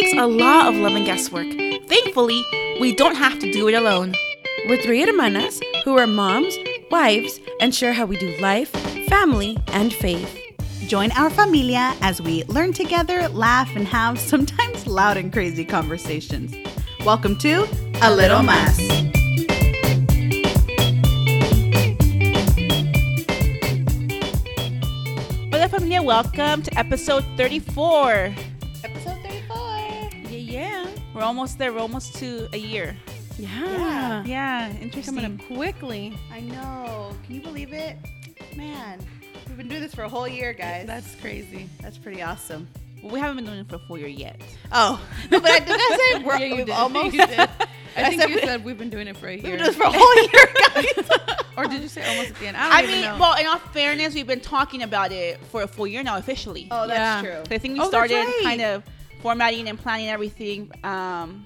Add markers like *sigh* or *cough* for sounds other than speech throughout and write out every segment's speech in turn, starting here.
takes a lot of love and guesswork. Thankfully, we don't have to do it alone. We're three hermanas who are moms, wives, and share how we do life, family, and faith. Join our familia as we learn together, laugh, and have sometimes loud and crazy conversations. Welcome to A Little Mas. Hola familia, welcome to episode 34. We're almost there. We're almost to a year. Yeah. Yeah, interesting. Coming up quickly. I know. Can you believe it? Man, we've been doing this for a whole year, guys. That's crazy. That's pretty awesome. Well, we haven't been doing it for a full year yet. Oh, no, but I did I say *laughs* we're Yeah, you we've did. almost *laughs* You did. I I think said you we- said we've been doing it for a year. We've been year. doing this for a whole year, guys. *laughs* or did you say almost at the end? I don't I even mean, know. well, in all fairness, we've been talking about it for a full year now officially. oh, that's Yeah. true. So I think we Oh, started right. kind of formatting and planning everything um,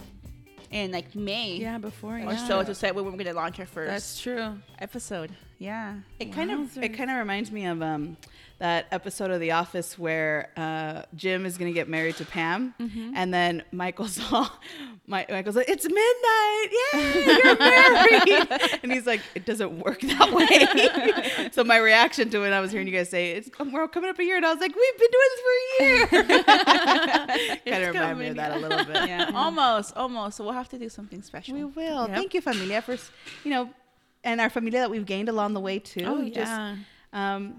in like May yeah, before or yeah. so to say when we're going to launch our first That's true. episode. Yeah. It kind of it kind of reminds me of um that episode of The Office where uh, Jim is gonna get married to Pam, and then Michael's *laughs* all my, Michael's like, "It's midnight, yay, you're married," *laughs* and he's like, "It doesn't work that way." *laughs* so my reaction to it, I was hearing you guys say, "It's we're coming up a year," and I was like, "We've been doing this for a year." kind of remind me of that a little bit. Yeah, almost, almost. So we'll have to do something special. We will. Yep. Thank you, familia, for you know, and our familia that we've gained along the way too. Oh, Just, yeah. um,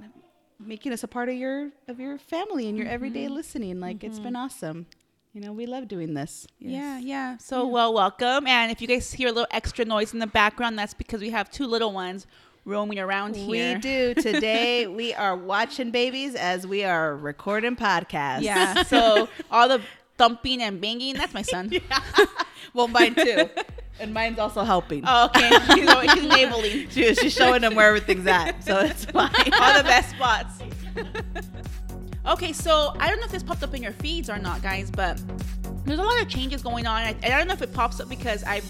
making us a part of your of your family and your everyday mm-hmm. listening. Like it's been mm-hmm. awesome. You know, we love doing this. Yeah, yeah. So, well, welcome. And if you guys hear a little extra noise in the background, that's because we have two little ones roaming around here. We do today. *laughs* we are watching babies as we are recording podcasts. Yeah. So all the thumping and banging, that's my son. *laughs* *laughs* well, mine too, and mine's also helping. Oh, okay. He's, always- he's enabling. *laughs* She- she's showing them where everything's at, so it's fine. *laughs* all the best spots. *laughs* okay, so I don't know if this popped up in your feeds or not, guys, but there's a lot of changes going on. I, and I don't know if it pops up because I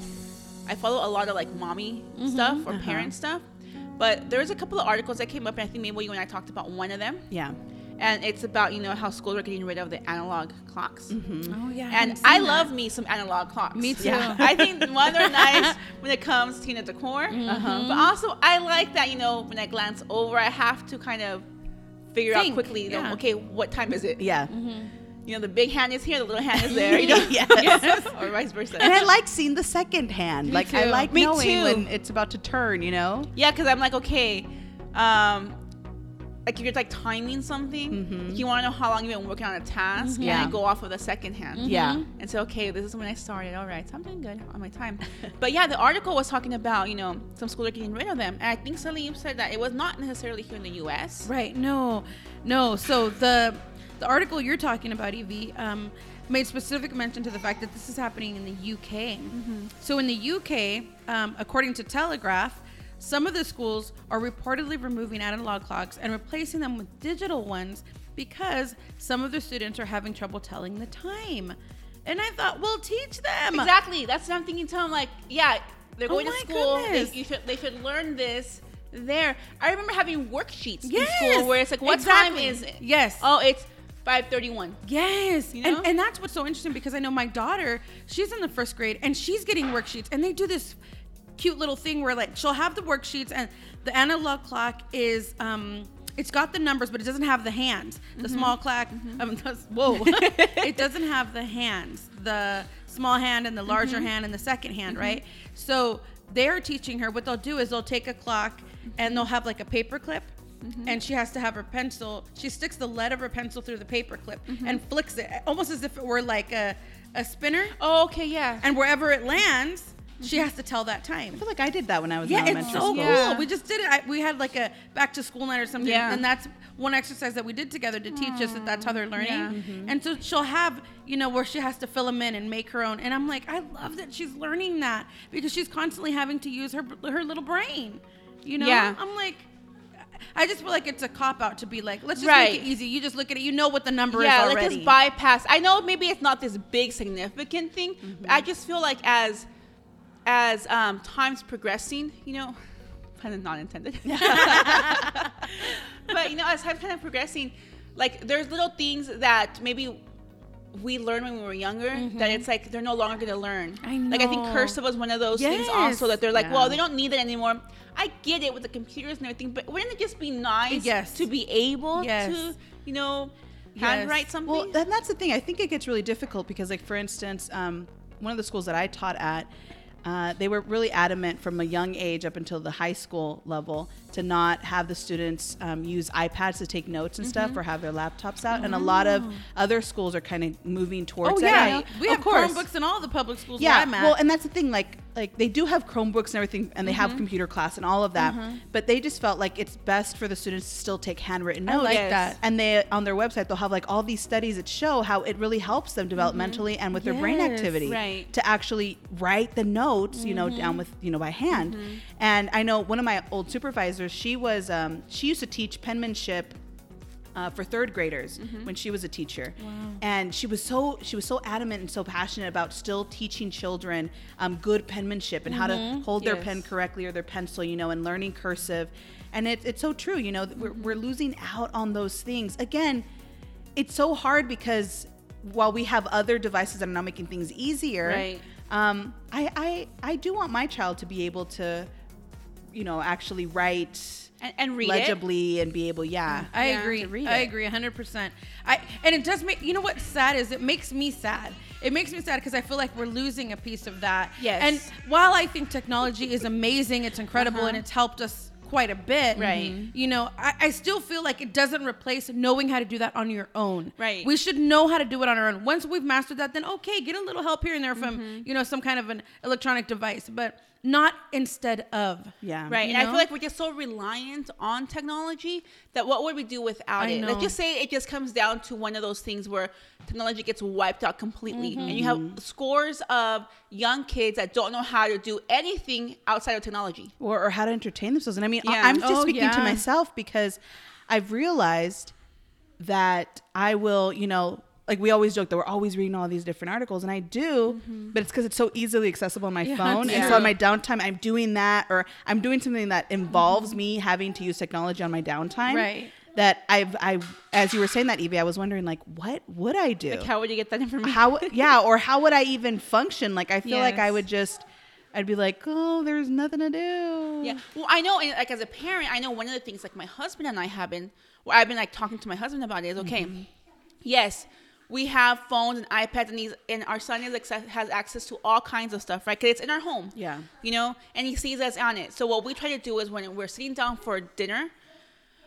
I follow a lot of like mommy mm-hmm, stuff or uh-huh. parent stuff. But there's a couple of articles that came up, and I think maybe you and I talked about one of them. Yeah. And it's about you know how schools are getting rid of the analog clocks. Oh yeah. And I love me some analog clocks. Me too. Yeah. I think *laughs* one they're nice when it comes to you know, decor. Mm-hmm. But also I like that, you know, when I glance over, I have to kind of figure Think, out quickly, you know, yeah. okay, what time is it? Yeah. You know, the big hand is here, the little hand is *laughs* there, you know, *laughs* Yes. or vice versa. And I like seeing the second hand. Me like I like Me knowing too. when it's about to turn. You know. yeah, because I'm like, okay, um, like if you're like timing something, like, you want to know how long you've been working on a task, Yeah. and I go off of the second hand. Yeah. and say, okay, this is when I started. All right, so I'm doing good on my time. *laughs* but yeah, the article was talking about, you know, some schools are getting rid of them. And I think Salim said that it was not necessarily here in the US. Right. No, no. So the the article you're talking about, Evie, um, made specific mention to the fact that this is happening in the UK. So in the UK, um, according to Telegraph, some of the schools are reportedly removing analog clocks and replacing them with digital ones because some of the students are having trouble telling the time. And I thought, well, teach them. Exactly. That's what I'm thinking to them. Like, yeah, they're Oh going to my school. They, should, they should learn this there. I remember having worksheets in school where it's like, what exactly. time is it? Yes. Oh, it's 5:31. Yes. You know? and, and that's what's so interesting because I know my daughter, she's in the first grade and she's getting worksheets and they do this cute little thing where like she'll have the worksheets and the analog clock is um it's got the numbers but it doesn't have the hands. The mm-hmm. small clock mm-hmm. um, does- whoa. *laughs* it doesn't have the hands. The small hand and the larger mm-hmm. hand and the second hand, right? So they're teaching her what they'll do is they'll take a clock and they'll have like a paper clip and she has to have her pencil. She sticks the lead of her pencil through the paper clip and flicks it, almost as if it were like a, a spinner. Oh, okay, yeah. And wherever it lands, she has to tell that time. I feel like I did that when I was Yeah, in it's elementary so school. Yeah. cool. We just did it. I, we had like a back to school night or something, Yeah. and that's one exercise that we did together to teach us that that's how they're learning. Yeah. Mm-hmm. And so she'll have, you know, where she has to fill them in and make her own. And I'm like, I love that she's learning that because she's constantly having to use her her little brain. You know, Yeah. I'm like. I just feel like it's a cop out to be like, let's just Right. make it easy. You just look at it, you know what the number is. yeah, like already. just bypass. I know maybe it's not this big significant thing. But I mm-hmm. just feel like as as um, time's progressing, you know, kind of not intended. *laughs* but you know, as time kind of progressing, like there's little things that maybe we learned when we were younger that it's like they're no longer gonna learn. I know. Like I think cursive was one of those things also that they're like, Yeah. well, they don't need it anymore. I get it with the computers and everything, but wouldn't it just be nice Yes. to be able Yes. to, you know, Yes. handwrite something? Well, and that's the thing. I think it gets really difficult because, like, for instance, um, one of the schools that I taught at, uh, they were really adamant from a young age up until the high school level to not have the students um, use iPads to take notes and Mm-hmm. stuff or have their laptops out. And a lot of other schools are kind of moving towards Oh that. yeah, we Of have course. Chromebooks in all the public schools Yeah, where I'm at. well, and that's the thing. Like, like they do have Chromebooks and everything, and they Mm-hmm. have computer class and all of that. But they just felt like it's best for the students to still take handwritten notes. I like Yes. that. And they on their website they'll have like all these studies that show how it really helps them developmentally and with their brain Mm-hmm. Activity Right. to actually write the notes, you know, Mm-hmm. down with you know by hand. And I know one of my old supervisors, she was um, she used to teach penmanship uh, for third graders Mm-hmm. when she was a teacher, and she was so she was so adamant and so passionate about still teaching children um, good penmanship and how Mm-hmm. to hold their pen correctly or their pencil, you know, and learning cursive. And it, it's so true, you know, that we're, we're losing out on those things. Again, it's so hard because while we have other devices that are now making things easier, Right. Um, I, I I do want my child to be able to, you know, actually write and, and read it. legibly and be able, yeah. I Yeah, agree. read I it. agree 100%. I and it does make you know what's sad is it makes me sad. It makes me sad because I feel like we're losing a piece of that. Yes. And while I think technology is amazing, it's incredible and Uh-huh. it's helped us quite a bit. Right. You know, I, I still feel like it doesn't replace knowing how to do that on your own. Right. We should know how to do it on our own. Once we've mastered that, then okay, get a little help here and there from, Mm-hmm. you know, some kind of an electronic device, but not instead of. Yeah. Right. You and I feel like we're just so reliant on technology that what would we do without I it? know. Let's just say it just comes down to one of those things where technology gets wiped out completely. And you have mm-hmm. scores of young kids that don't know how to do anything outside of technology. or, or how to entertain themselves. And I mean, I- Yeah. I'm just Oh, speaking to myself because I've realized that I will, you know, like we always joke that we're always reading all these different articles, and I do, mm-hmm. but it's because it's so easily accessible on my Yeah, phone. And so on my downtime, I'm doing that, or I'm doing something that involves mm-hmm. me having to use technology on my downtime. Right. That I've, I, as you were saying that, Evie, I was wondering, like, what would I do? Like, how would you get that information? how yeah *laughs* or how would i even function like i feel like i would just i'd be like oh there's nothing to do Yeah. Well, I know, like as a parent, I know one of the things like my husband and I have been, where I've been like talking to my husband about it is okay. Mm-hmm. Yes, we have phones and iPads, and these, and our son is access, has access to all kinds of stuff, right? Because it's in our home. Yeah. You know, and he sees us on it. So what we try to do is when we're sitting down for dinner.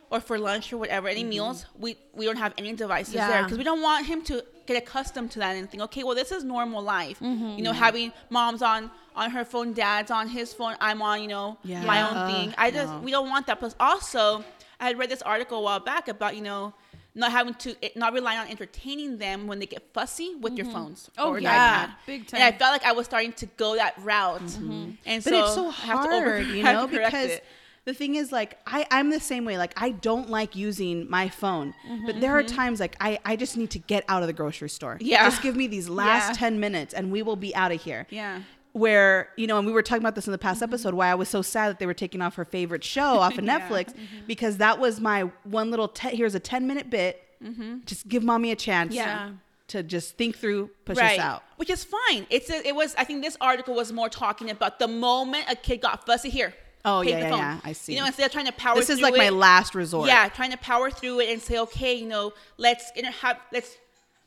Or for lunch or whatever, any mm-hmm. meals, we we don't have any devices there because we don't want him to get accustomed to that and think, okay, well, this is normal life. Mm-hmm. You know, having mom's on on her phone, dad's on his phone, I'm on, you know, Yeah. my Yeah. own thing. I just no. we don't want that. Plus, also, I had read this article a while back about you know not having to it, not relying on entertaining them when they get fussy with your phones Oh, or yeah. iPad. Big And I felt like I was starting to go that route, Mm and but so it's so I have to over- hard you *laughs* know because it. the thing is like I, i'm the same way like i don't like using my phone Mm-hmm, but there are times like I, I just need to get out of the grocery store Yeah. just give me these last Yeah. 10 minutes and we will be out of here Yeah. Where you know and we were talking about this in the Mm-hmm. past episode why i was so sad that they were taking off her favorite show *laughs* off of netflix Mm-hmm. because that was my one little te- here's a 10 minute bit Mm-hmm. just give mommy a chance Yeah. to just think through push right. us out Which is fine. It's a, it was I think this article was more talking about the moment a kid got fussy here. Oh, yeah, yeah, yeah. I see. You know, instead of trying to power this is like my it- last resort Yeah, trying to power through it and say, okay, you know, let's inter- have let's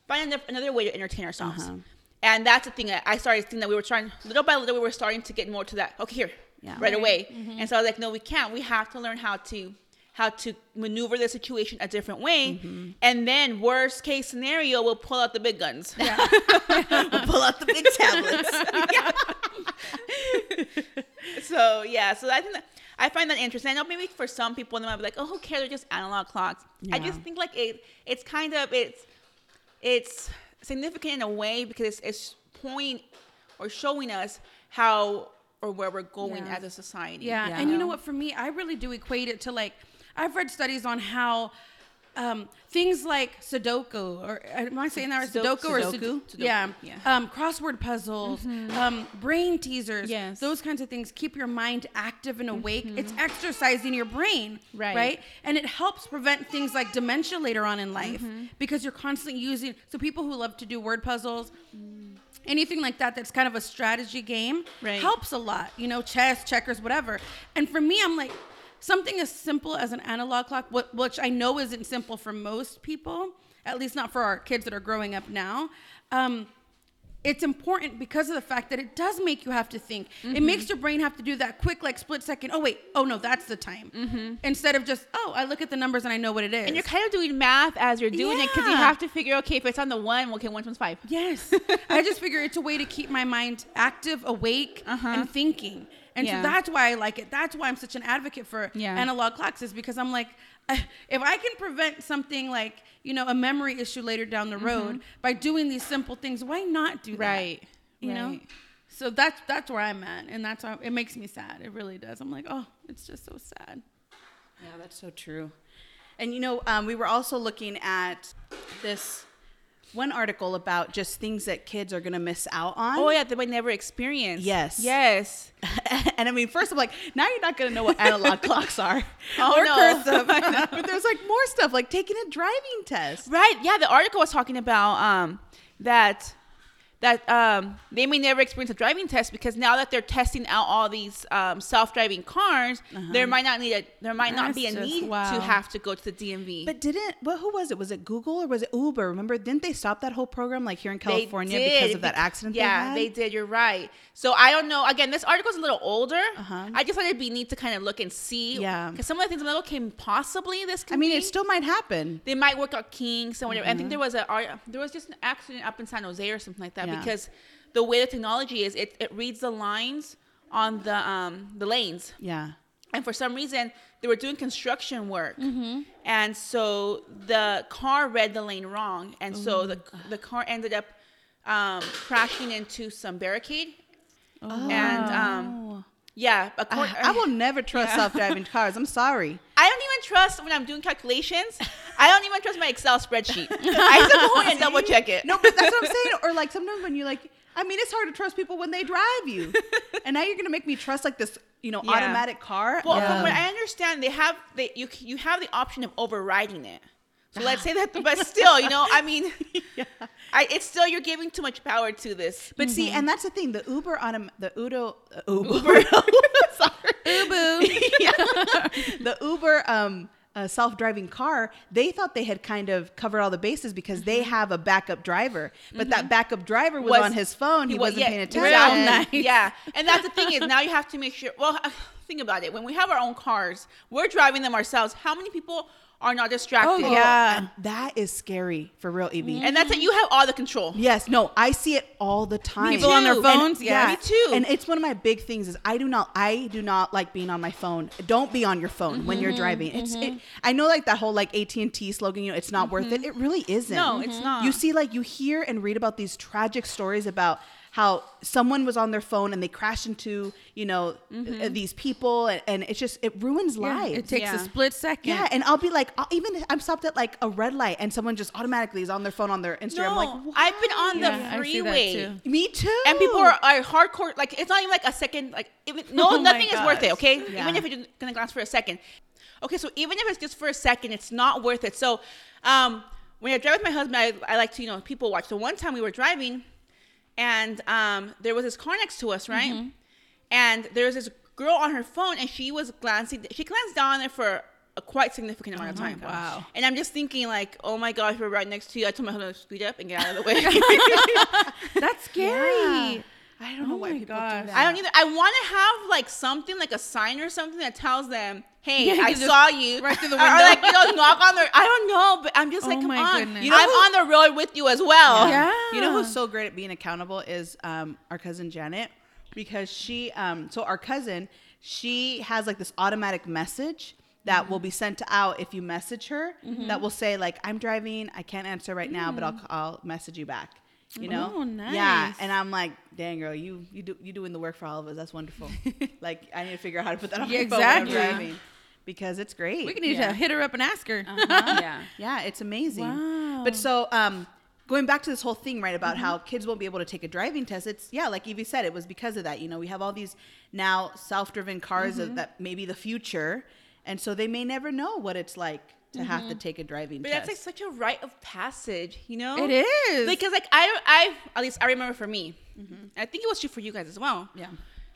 find another, another way to entertain ourselves. Uh-huh. And that's the thing that I started thinking that we were trying little by little we were starting to get more to that. Okay, here, Yeah. right Right. away. And so I was like, no, we can't. We have to learn how to how to maneuver the situation a different way. Mm-hmm. And then worst case scenario, we'll pull out the big guns. *laughs* we'll pull out the big *laughs* tablets so yeah, so I think that I find that interesting. I know maybe for some people they might be like, oh, who cares? They're just analog clocks. I just think like it, it's kind of it's it's significant in a way because it's, it's pointing or showing us how or where we're going Yeah. as a society. Yeah. Yeah. And you know what? For me, I really do equate it to like, I've read studies on how um, things like Sudoku, or am I saying that right? Sudo- Sudoku or Sudoku? Sudoku? Sudoku, Yeah. yeah. Um, crossword puzzles, um, brain teasers, Yes. those kinds of things keep your mind active and awake. It's exercising your brain, Right. Right, and it helps prevent things like dementia later on in life because you're constantly using. So people who love to do word puzzles. Anything like that that's kind of a strategy game Right. helps a lot, you know, chess, checkers, whatever. And for me, I'm like, something as simple as an analog clock, which I know isn't simple for most people, at least not for our kids that are growing up now. Um, it's important because of the fact that it does make you have to think. It makes mm-hmm. your brain have to do that quick, like split second. Oh wait, oh no, that's the time. Mm-hmm. Instead of just oh, I look at the numbers and I know what it is. And you're kind of doing math as you're doing it because you have to figure, okay, if it's on the one, okay, one times five. Yes. *laughs* I just figure it's a way to keep my mind active, awake, and uh-huh. thinking. And Yeah. so that's why I like it. That's why I'm such an advocate for Yeah. analog clocks is because I'm like, if I can prevent something like, you know, a memory issue later down the road by doing these simple things, why not do that? Right. You know? So that's that's where I'm at. And that's how it makes me sad. It really does. I'm like, oh, it's just so sad. Yeah, that's so true. And you know, um, we were also looking at this one article about just things that kids are gonna miss out on. Oh yeah, that we never experience. Yes. Yes. *laughs* and I mean, first I'm like, now you're not gonna know what analog *laughs* clocks are. Oh, or no. cursive. *laughs* but there's like more stuff, like taking a driving test. Right. Yeah. The article was talking about um that that um they may never experience a driving test because now that they're testing out all these um, self-driving cars, there might not need a there might not be a just- need to have to go to the DMV. But didn't what? Who was it? Was it Google or was it Uber? Remember? Didn't they stop that whole program like here in California because of that accident? Yeah, they, they, did. You're right. So I don't know. Again, this article's a little older. Uh-huh. I just thought it'd be neat to kind of look and see. Yeah. Because some of the things I'm like, okay, possibly this. Could I mean, be. it still might happen. they might work out kinks and whatever. I Mm-hmm. think there was a there was just an accident up in San Jose or something like that Yeah. because the way the technology is, it, it reads the lines on the um the lanes, Yeah. and for some reason they were doing construction work, Mm-hmm. and so the car read the lane wrong, and so the the car ended up um, crashing into some barricade, and um, yeah, I, I uh, will never trust Yeah. self-driving *laughs* cars. I'm sorry. I don't even trust when I'm doing calculations. I don't even trust my Excel spreadsheet. I have to go in and *laughs* double check it. No, but that's what I'm saying. *laughs* Or like sometimes when you're like, I mean, it's hard to trust people when they drive you, and now you're gonna make me trust like this, you know, Yeah. automatic car. Well, Yeah. from what I understand, they have they you you have the option of overriding it. So *sighs* let's say that, but still, you know, I mean, I, it's still you're giving too much power to this. But see, and that's the thing. The Uber autom- the Udo, uh, Uber, *laughs* sorry, Ubu. *laughs* yeah. the Uber um, uh, self-driving car, they thought they had kind of covered all the bases because they have a backup driver, but that backup driver was, Was- on his phone. He, was- wasn't yeah, paying real attention. nice. Yeah, and that's the thing is now you have to make sure. Well, think about it. When we have our own cars, we're driving them ourselves. How many people are not distracted? Oh, yeah. And that is scary for real, Evie. and that's it. You have all the control. Yes, no, I see it all the time. People on their phones, And- yeah. Me too. And it's one of my big things is I do not I do not like being on my phone. Don't be on your phone when Mm-hmm. you're driving. It's it, I know like that whole like AT and T slogan. You know, it's not worth it. It really isn't. Mm-hmm. No, it's not. You see, like you hear and read about these tragic stories about how someone was on their phone and they crashed into you know Mm-hmm. uh, these people and, and it's just it ruins Yeah, lives. it takes Yeah. a split second. Yeah, and I'll be like, I'll, even I'm stopped at like a red light, and someone just automatically is on their phone on their Instagram. No, like, I've been on Yeah, the I freeway. too. me too. and people are, are hardcore like it's not even like a second like even no *laughs* Oh nothing is worth it okay Yeah. even if it's gonna last for a second okay so even if it's just for a second it's not worth it so um when i drive with my husband i, I like to you know people watch so one time we were driving and um there was this car next to us right Mm-hmm. and there was this girl on her phone and she was glancing she glanced down there for a quite significant amount of Oh my time. Wow. and i'm just thinking like oh my gosh we're right next to you i told my husband to speed up and get out of the way *laughs* *laughs* That's scary. Yeah. I don't know Oh why people gosh. do that. I don't either. I want to have like something like a sign or something that tells them, "Hey, Yeah, I saw you." right through the *laughs* Or, window. like you know, knock on their. I don't know, but I'm just like, Oh come my on. goodness. You know, I'm on the road with you as well. Yeah. You know who's so great at being accountable is um, our cousin Janet, because she, um, so our cousin, she has like this automatic message that will be sent out if you message her that will say like, "I'm driving, I can't answer right now, but I'll I'll message you back." You know? Oh, Yeah, and I'm like, "Dang girl, you you do you doing the work for all of us. That's wonderful." *laughs* like I need to figure out how to put that on Yeah, my phone exactly. driving. because it's great. We need Yeah. to hit her up and ask her. *laughs* yeah. Yeah, it's amazing. Wow. But so, um, going back to this whole thing, right, about Mm-hmm. how kids won't be able to take a driving test, it's, yeah, like Evie said, it was because of that. You know, we have all these now self driven cars Mm-hmm. of that may be the future. And so they may never know what it's like to have Mm-hmm. to take a driving But test. that's like such a rite of passage, you know? It is. Because like I I at least I remember for me. I think it was true for you guys as well. yeah.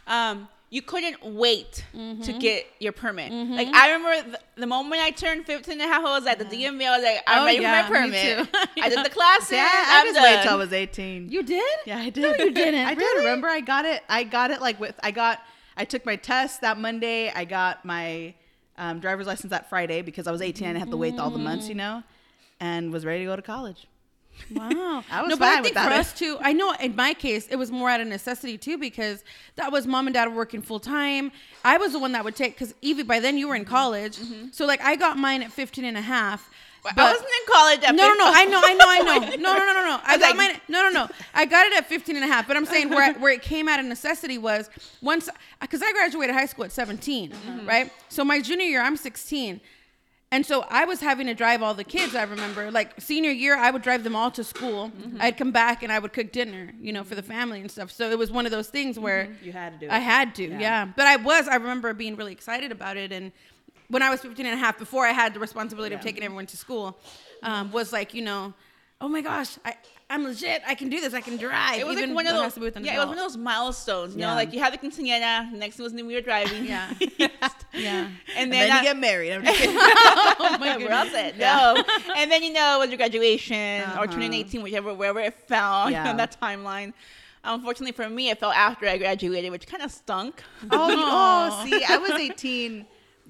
Um you couldn't wait Mm-hmm. to get your permit. Like I remember the, the moment I turned 15 and a half, I was at the DMV. I was like, I'm Oh, ready yeah, for my permit. *laughs* I did the *laughs* classes. Yeah, I I'm just waited till I was 18. you did? Yeah, I did. No, you didn't. *laughs* I did. Remember, I got it. I got it like with. I got. I took my test that Monday. I got my um, driver's license that Friday because I was 18. and I have to wait all the months, you know, and was ready to go to college. Wow. *laughs* I was no, but I think for that. us too, I know in my case, it was more out of necessity too, because that was mom and dad working full time. I was the one that would take, because Evie, by then you were in college. So like I got mine at 15 and a half. I wasn't in college at no, no, no. I know, I know, I know. *laughs* No, no, no, no, no. I was got like- mine. No, no, no. I got it at 15 and a half. But I'm saying where, *laughs* where it came out of necessity was once, because I graduated high school at 17, Mm-hmm. right? So my junior year, I'm 16. And so I was having to drive all the kids, I remember. Like senior year, I would drive them all to school. Mm-hmm. I'd come back and I would cook dinner, you know, for the family and stuff. So it was one of those things where You had to do it. I had to, Yeah. yeah. But I was, I remember being really excited about it. And when I was 15 and a half, before I had the responsibility of taking everyone to school, um, was like, you know, oh my gosh, I, I'm legit. I can do this. I can drive. It was even like one of those. has to be with an yeah, it was one of those milestones. You Yeah. know, like you had the quinceañera. The next thing was when we were driving. Yeah. *laughs* *laughs* Yeah. And And then, then I- you get married. I'm just kidding. *laughs* oh my we're all set. goodness. No. and then you know, it was your graduation or Uh-huh. turning 18, whichever wherever it fell Yeah. on that timeline. Unfortunately for me, it fell after I graduated, which kind of stunk. oh, you- oh, see, I was 18.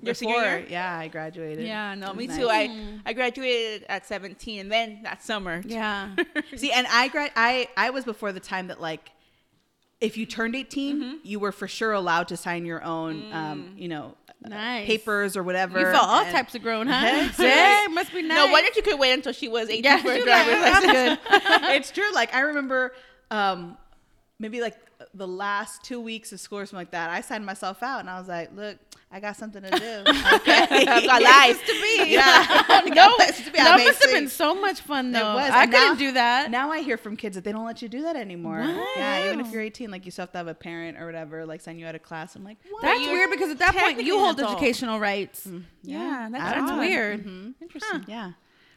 Your senior year? Yeah, I graduated. Yeah, no, me nice. too. I I graduated at 17, and then that summer. Yeah. *laughs* See, and I grad I I was before the time that like if you turned 18, Mm-hmm. you were for sure allowed to sign your own um, you know, uh, Nice. papers or whatever. You felt all and- types of grown, huh? *laughs* Heck, yeah, must be nice. No wonder you could wait until she was 18 Yeah, for a driver's like, license. good. *laughs* it's true. Like I remember um maybe like the last two weeks of school or something like that. I signed myself out and I was like, look, I got something to do. *laughs* Okay. *laughs* I've *laughs* got life. to be. Yeah. no, to be. That must have been so much fun It though. was, I and couldn't now- do that. Now I hear from kids that they don't let you do that anymore. Yeah, even if you're 18, like you still have to have a parent or whatever, like sign you out of class. I'm like, what? That's weird because at that point you hold adult. educational rights. Mm, yeah, that's That's odd. weird. Mm-hmm. Interesting. Yeah.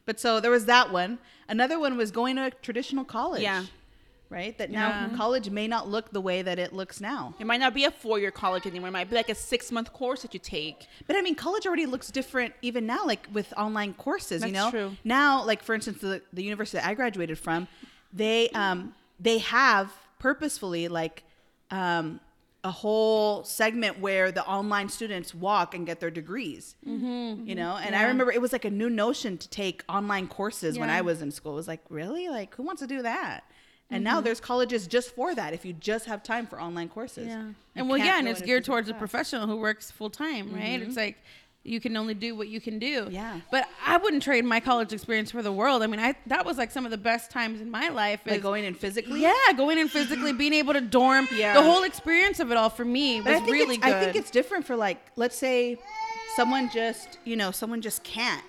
But so there was that one. Another one was going to a traditional college. Yeah. Right? That now Yeah. college may not look the way that it looks now. It might not be a four-year college anymore. It might be like a six-month course that you take. But I mean, college already looks different even now, like with online courses, you That's know? true. Now, like for instance, the, the university that I graduated from, they um they have purposefully like um a whole segment where the online students walk and get their degrees. Mm-hmm. You know, and I remember it was like a new notion to take online courses when I was in school. It was like, really? Like, who wants to do that? And now mm-hmm. there's colleges just for that. If you just have time for online courses, Yeah. You And well, yeah, and it's geared towards a professional who works full time, right? It's mm-hmm. like you can only do what you can do. Yeah. But I wouldn't trade my college experience for the world. I mean, I that was like some of the best times in my life. Like going in physically. Yeah, going in physically, *laughs* being able to dorm. Yeah. The whole experience of it all for me But was really good. I think it's different for like, let's say, someone just, you know, someone just can't,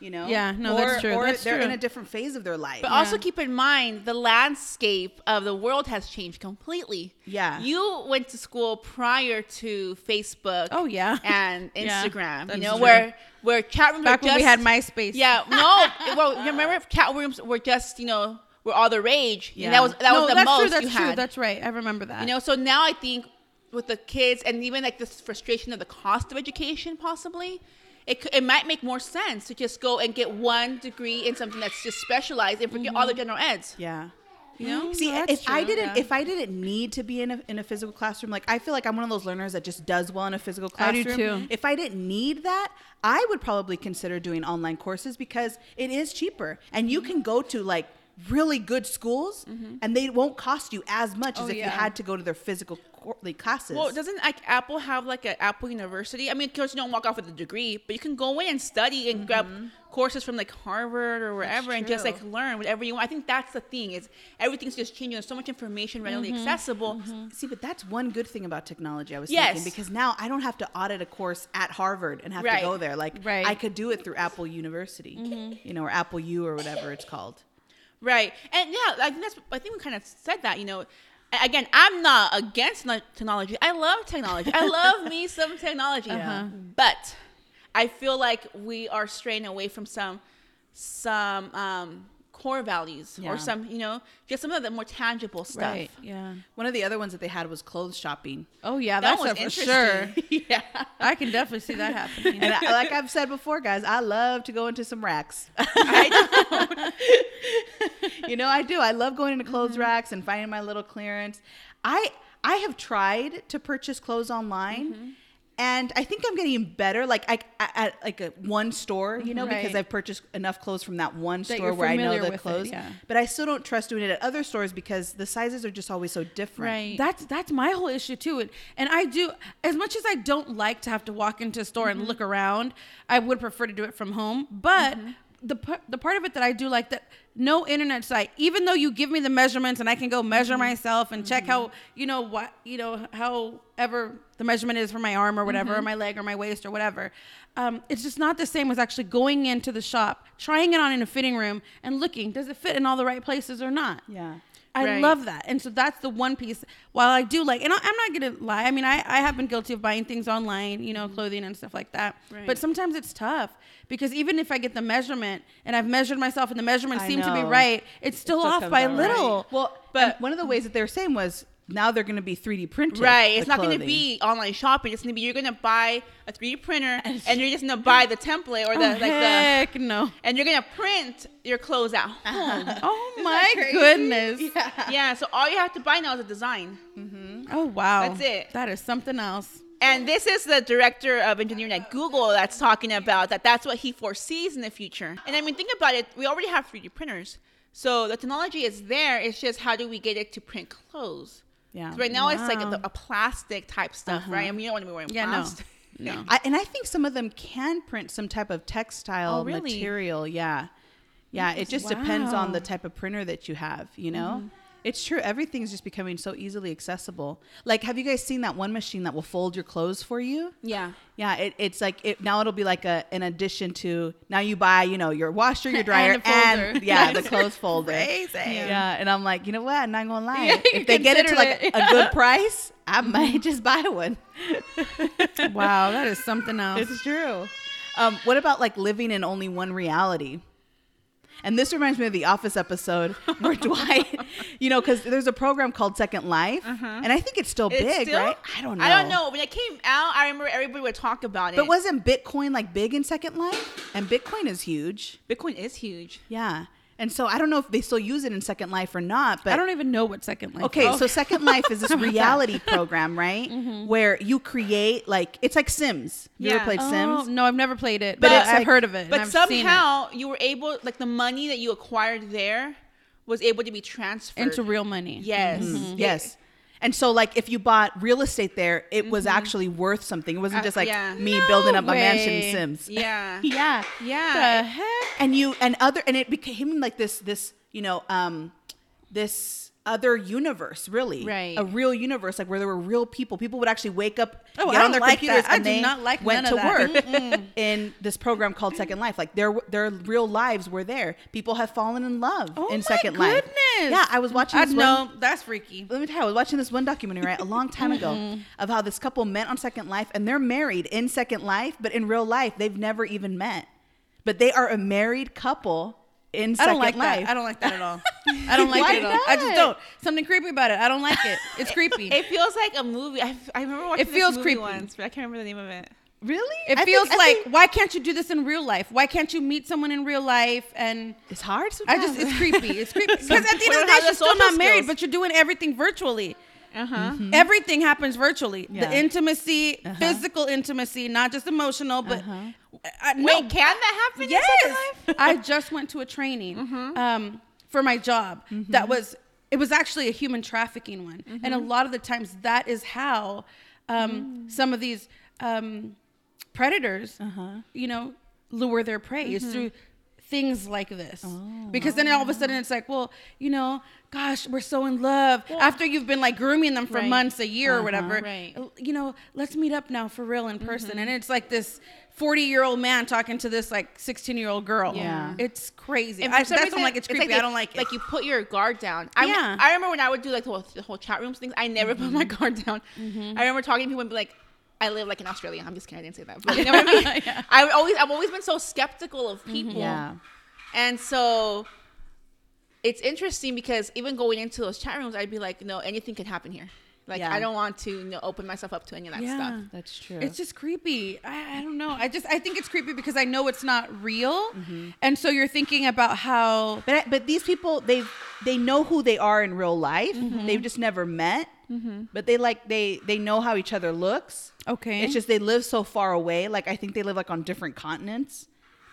you know. Yeah, no, or, that's true, Or that's they're true. in a different phase of their life. But also keep in mind the landscape of the world has changed completely. Yeah. You went to school prior to Facebook. Oh, yeah. And *laughs* Instagram. that's you know true. where where chat rooms back were when we had MySpace. Yeah. No. *laughs* well, you remember if chat rooms were just you know were all the rage. Yeah. Yeah. that was that no, was the that's most true. That's you true. had. That's right. I remember that. You know, so now I think with the kids and even like this frustration of the cost of education, possibly, it, it might make more sense to just go and get one degree in something that's just specialized and forget all the mm-hmm. general eds. yeah. You know? See, that's if I didn't, yeah. if I didn't need to be in a, in a physical classroom, like I feel like I'm one of those learners that just does well in a physical classroom. I do classroom. too. If I didn't need that, I would probably consider doing online courses because it is cheaper, and you mm-hmm. can go to like really good schools, mm-hmm. and they won't cost you as much oh, as Oh, if you had to go to their physical like, classes. Well, doesn't like Apple have like an Apple University? I mean, of course, you don't walk off with a degree, but you can go in and study and grab mm-hmm. courses from like Harvard or wherever and just like learn whatever you want. I think that's the thing is everything's just changing. There's so much information readily mm-hmm. accessible. See, but that's one good thing about technology. I was Yes. thinking because now I don't have to audit a course at Harvard and have Right. to go there. Like Right. I could do it through Apple University, you know, or Apple U or whatever it's called. Right. And yeah, I think that's I think we kind of said that, you know. Again, I'm not against technology. I love technology. I love me some technology. Uh-huh. But I feel like we are straying away from some some um core values Yeah. or some, you know, just some of the more tangible stuff. Right. Yeah. One of the other ones that they had was clothes shopping. Oh yeah, That that's was for sure. *laughs* yeah. I can definitely see that happening. And I, like I've said before, guys, I love to go into some racks. *laughs* you know, I do. I love going into clothes Mm-hmm. racks and finding my little clearance. I I have tried to purchase clothes online. Mm-hmm. And I think I'm getting better, like I, at, at like a one store, you know, because I've purchased enough clothes from that one That store where I know the with it, clothes. yeah. But I still don't trust doing it at other stores because the sizes are just always so different. Right. That's that's my whole issue too. And, and I do as much as I don't like to have to walk into a store and mm-hmm. look around, I would prefer to do it from home. But mm-hmm. the par- the part of it that I do like that no internet site, even though you give me the measurements and I can go measure mm-hmm. myself and check how you know what you know however the measurement is for my arm or whatever or my leg or my waist or whatever. Um, it's just not the same as actually going into the shop, trying it on in a fitting room, and looking does it fit in all the right places or not. Yeah. I Right. love that. And so that's the one piece. While I do like, and I- I'm not going to lie. I mean, I, I have been guilty of buying things online, you know, clothing and stuff like that. Right. But sometimes it's tough because even if I get the measurement and I've measured myself and the measurements I seem to be right, it's still, still off by a out right. little. Well, But- but one of the ways that they were saying was now they're going to be 3D printed. Right. It's not going to be online shopping. It's going to be you're going to buy a 3D printer and you're just going to buy the template or the oh, like the heck no. and you're going to print your clothes at home. *laughs* Oh my goodness. Yeah. yeah, so all you have to buy now is a design. Mm-hmm. Oh wow. That's it. That is something else. And this is the director of engineering at Google that's talking about that that's what he foresees in the future. And I mean, think about it. We already have 3D printers. So the technology is there. It's just how do we get it to print clothes? Yeah. right now it's like a, a plastic type stuff, right? Uh-huh. I mean, you don't want to be wearing Yeah, no. plastic. No. *laughs* I, and I think some of them can print some type of textile Oh, really? material. Yeah. Yeah. It just depends on the type of printer that you have, you know? Mm-hmm. It's true. Everything's just becoming so easily accessible. Like, have you guys seen that one machine that will fold your clothes for you? Yeah. Yeah, it, it's like it now it'll be like a an addition to now you buy you know your washer, your *laughs* dryer, And and, *laughs* yeah, the clothes folder. Crazy. Yeah. and I'm like, you know what? I'm not gonna lie. Yeah, if they get it to like it. a good *laughs* price, I might just buy one. wow, that is something else. It's true. Um, what about like living in only one reality? And this reminds me of the Office episode *laughs* where Dwight, you know, because there's a program called Second Life, uh-huh. and I think it's still It's big, still- right? I don't know. I don't know. When it came out, I remember everybody would talk about it. But wasn't Bitcoin like big in Second Life? And Bitcoin is huge. Bitcoin is huge. Yeah. And so I don't know if they still use it in Second Life or not, but I don't even know what Second Life. Okay, is. so Second Life is this *laughs* reality program, right? *laughs* Where you create like it's like Sims. You Yeah. ever played Oh, Sims? no, I've never played it, But but, I've like- heard of it. But I've it. somehow you were able, like the money that you acquired there, was able to be transferred into real money. Yes. Mm-hmm. Yes. And so like if you bought real estate there, it was actually worth something. It wasn't Uh, just like yeah. me No building up my mansion in. Sims. Yeah. *laughs* Yeah. Yeah. The heck? and you and other and it became like this this you know um this other universe really Right. a real universe like where there were real people people would actually wake up Oh, get I on their like computers that. I and do they not like went to that. work *laughs* in this program called second life like their their real lives were there people have fallen in love Oh in second life yeah i was watching I this know one that's freaky. let me tell you, I was watching this one documentary right a long time ago mm-hmm. of how this couple met on Second Life and they're married in Second Life, but in real life they've never even met. But they are a married couple in I don't like Life. that. I don't like that at all. *laughs* I don't like Why it at all. I just don't. Something creepy about it. I don't like it. It's creepy. *laughs* It feels like a movie. I, I remember watching It feels this movie creepy. once, but I can't remember the name of it. Really? It I feels think- like think why can't you do this in real life? Why can't you meet someone in real life? And it's hard. I just it's creepy. It's creepy *laughs* because at the end of the day, you're still social not married, skills. but you're doing everything virtually. Uh huh. Everything happens virtually. Yeah. The intimacy, uh-huh. physical intimacy, not just emotional, but uh-huh. I, no, Wait, can that happen? in Yes? *laughs* I just went to a training. Mm-hmm. Um, for my job that was it was actually a human trafficking one, and a lot of the times that is how um, mm. some of these um, predators, uh-huh. you know, lure their prey is through things like this. Oh, because then all of a sudden it's like, well, you know, gosh, we're so in love. After you've been like grooming them for Right. months, a year or uh-huh, whatever, Right. you know, let's meet up now for real in person. Mm-hmm. And it's like this 40 year old man talking to this like 16 year old girl. Yeah. It's crazy. And I, that's reason, I'm like, it's creepy. like I don't like it. Like you put your guard down. I, Yeah. I remember when I would do like the whole, the whole chat rooms things. I never put my Mm-hmm. guard down. Mm-hmm. I remember talking to people and be like, I live like in Australia. I'm just kidding. I didn't say that. But you know what I mean? *laughs* Yeah. I always, I've always been so skeptical of people. Yeah. And so it's interesting because even going into those chat rooms, I'd be like, no, anything can happen here. Like Yeah. I don't want to you know, open myself up to any of that Yeah. stuff. That's true. It's just creepy. I, I don't know. I just I think it's creepy because I know it's not real, Mm-hmm. and so you're thinking about how. But but these people they they know who they are in real life. Mm-hmm. They've just never met. But they like they they know how each other looks. Okay. It's just they live so far away. Like I think they live like on different continents,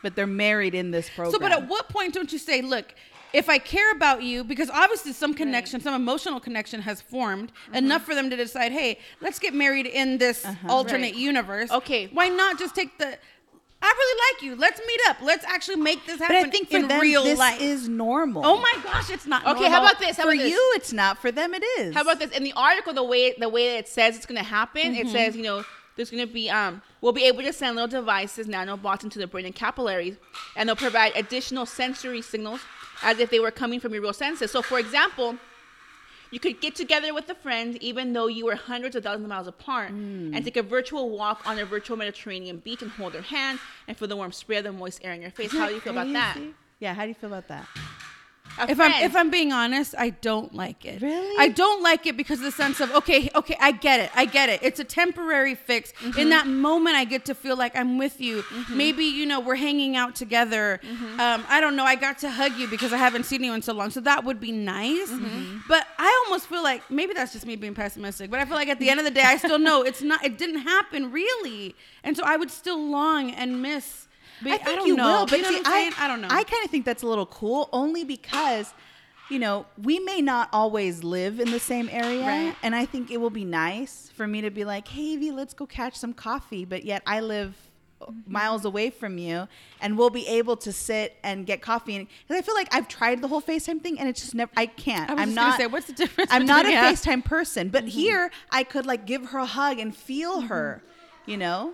but they're married in this program. So, but at what point don't you say, look, if I care about you, because obviously some connection, some emotional connection has formed Mm-hmm. enough for them to decide, hey, let's get married in this alternate Right. universe. Okay. Why not just take the, I really like you. Let's meet up. Let's actually make this happen. but happen I think for in them real this life. is normal. oh my gosh, it's not Okay, how about this? How for about this? you, it's not. For them, it is. How about this? In the article, the way the way it says it's going to happen, Mm-hmm. it says you know there's going to be um we'll be able to send little devices, nanobots into the brain and capillaries, and they'll provide additional sensory signals as if they were coming from your real senses. So, for example. You could get together with a friend, even though you were hundreds of thousands of miles apart, hmm. and take a virtual walk on a virtual Mediterranean beach and hold their hand and feel the warm spray of the moist air in your face. How do you feel about that? Yeah, how do you feel about that? A if I'm if I'm being honest, I don't like it. Really? I don't like it because of the sense of okay, okay, I get it, I get it. It's a temporary fix. Mm-hmm. In that moment, I get to feel like I'm with you. Maybe you know we're hanging out together. Mm-hmm. Um, I don't know. I got to hug you because I haven't seen you in so long, so that would be nice. Mm-hmm. But I almost feel like maybe that's just me being pessimistic. But I feel like at the end of the day, I still know it's not. It didn't happen really, and so I would still long and miss. But I think don't you know. will, but you know see, I'm? I, don't know. I kind of think that's a little cool, only because, you know, we may not always live in the same area, Right. and I think it will be nice for me to be like, "Hey, Evie, let's go catch some coffee," but yet I live uh, mm-hmm. miles away from you, and we'll be able to sit and get coffee. And 'cause I feel like I've tried the whole FaceTime thing, and it's just never. I can't. I just not. say, what's the difference I'm not a yeah. FaceTime person, but mm-hmm. here I could like give her a hug and feel mm-hmm. her. You know.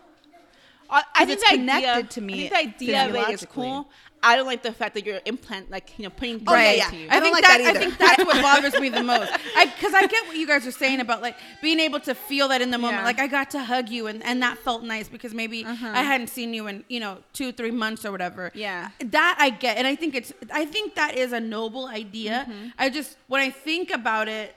I, I think it's the connected idea, to me I think the idea of it is cool. I don't like the fact that you're implant, like you know, putting things yeah, into yeah. you. I I, don't think like that, that I think that's what *laughs* bothers me the most. Because I, get what you guys are saying about like being able to feel that in the moment. Yeah. Like I got to hug you, and, and that felt nice because maybe Uh-huh. I hadn't seen you in you know two three months or whatever. Yeah. that I get, and I think it's I think that is a noble idea. Mm-hmm. I just when I think about it.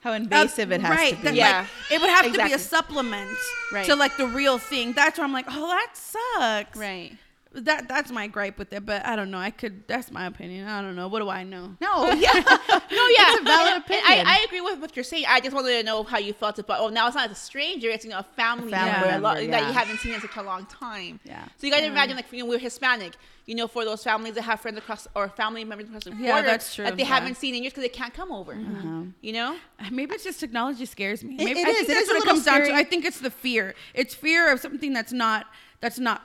How invasive uh, it has right, to that, be. Yeah. like, it would have to be a supplement Right. to like the real thing. That's where I'm like, oh, that sucks. right. That that's my gripe with it, but I don't know. I could. That's my opinion. I don't know. What do I know? No, yeah. *laughs* No, yeah, It's a valid opinion. I, I agree with what you're saying. I just wanted to know how you felt about. Oh, now it's not a stranger; it's you know a family, family member, member, lot- that you haven't seen in such a long time. Yeah. So you got to imagine, like, you know, we're Hispanic. You know, for those families that have friends across or family members across the border, Yeah, that's true. that they Yeah. haven't seen in years because they can't come over. Uh-huh. You know. Uh, maybe it's just technology scares me. It- Maybe, it I is. think It that's is a what it comes down to. scary. I think it's the fear. It's fear of something that's not that's not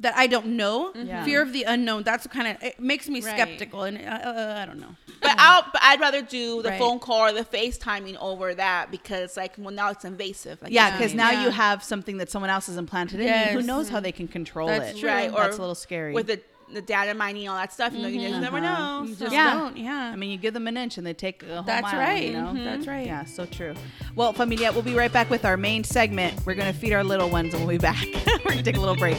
that I don't know. Yeah. Fear of the unknown. That's kind of it makes me Right. skeptical, and uh, uh, I don't know. But I'll, but I'd rather do the Right. phone call or the FaceTiming over that because, like, well, now it's invasive. Like, Yeah, you know because what I now mean? you have something that someone else has implanted in you. Who Yes. knows how they can control That's it? true. right, or That's a little scary. with the the data mining, all that stuff. You know, you just never Uh-huh. know. You just Yeah. don't. Yeah. I mean, you give them an inch and they take a whole that's mile. right. You know? That's right. Yeah, so true. Well, familia, we'll be right back with our main segment. We're gonna feed our little ones and we'll be back. *laughs* We're gonna take a little break.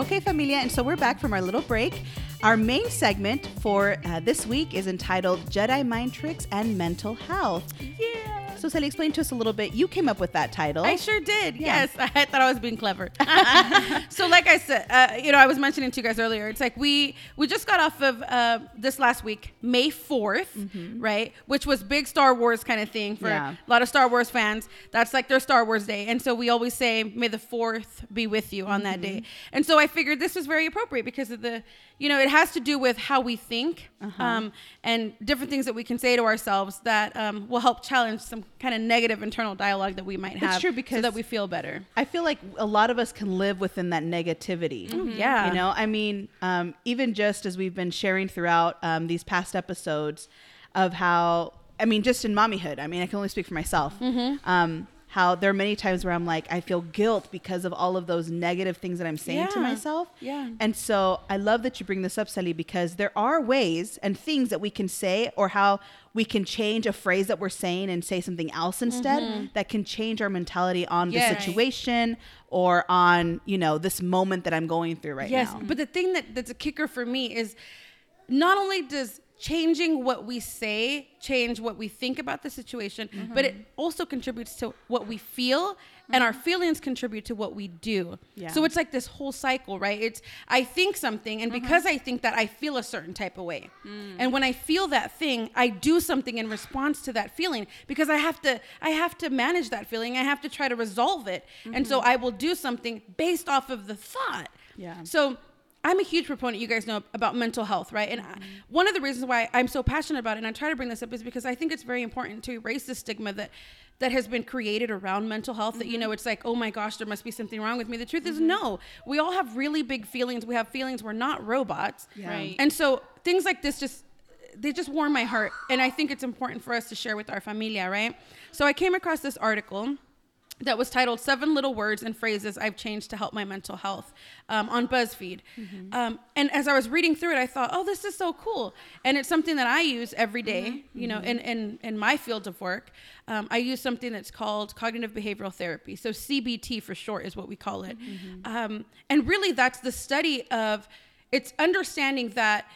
Okay, familia, and so we're back from our little break. Our main segment for uh, this week is entitled Jedi Mind Tricks and Mental Health. Yeah. So, Sally, explain to us a little bit. You came up with that title. I sure did. Yes, *laughs* I thought I was being clever. *laughs* *laughs* so, like I said, uh, you know, I was mentioning to you guys earlier. It's like we we just got off of uh, this last week, May 4th right? Which was big Star Wars kind of thing for Yeah. a lot of Star Wars fans. That's like their Star Wars day, and so we always say, "May the Fourth be with you" on that day. And so I figured this was very appropriate because of the, you know, it has to do with how we think um, and different things that we can say to ourselves that um, will help challenge some kind of negative internal dialogue that we might have. It's true so because- that we feel better. I feel like a lot of us can live within that negativity. yeah. You know, I mean, um, even just as we've been sharing throughout um, these past episodes of how, I mean, just in mommyhood, I mean, I can only speak for myself. Um, how there are many times where I'm like, I feel guilt because of all of those negative things that I'm saying to myself. Yeah. And so I love that you bring this up, Sally, because there are ways and things that we can say or how we can change a phrase that we're saying and say something else instead mm-hmm. that can change our mentality on Yes. the situation or on, you know, this moment that I'm going through right yes, now. but the thing that that's a kicker for me is not only does changing what we say change what we think about the situation, mm-hmm. but it also contributes to what we feel and our mm-hmm. feelings contribute to what we do. Yeah. So it's like this whole cycle, right? It's I think something and mm-hmm. because I think that I feel a certain type of way. Mm. And when I feel that thing, I do something in response to that feeling because I have to I have to manage that feeling. I have to try to resolve it. And so I will do something based off of the thought. Yeah. So I'm a huge proponent, you guys know, about mental health, right? And I, mm-hmm. one of the reasons why I'm so passionate about it, and I try to bring this up, is because I think it's very important to erase the stigma that that has been created around mental health. That you know, mm-hmm. it's like, oh my gosh, there must be something wrong with me. The truth is, mm-hmm. no. We all have really big feelings. We have feelings. We're not robots, Right. And so things like this just they just warm my heart, and I think it's important for us to share with our familia, right? So I came across this article that was titled Seven Little Words and Phrases I've Changed to Help My Mental Health um, on BuzzFeed. Um, and as I was reading through it, I thought, oh, this is so cool. And it's something that I use every day, you know, in, in, in my field of work. Um, I use something that's called cognitive behavioral therapy. So CBT for short is what we call it. Um, and really, that's the study of it's understanding that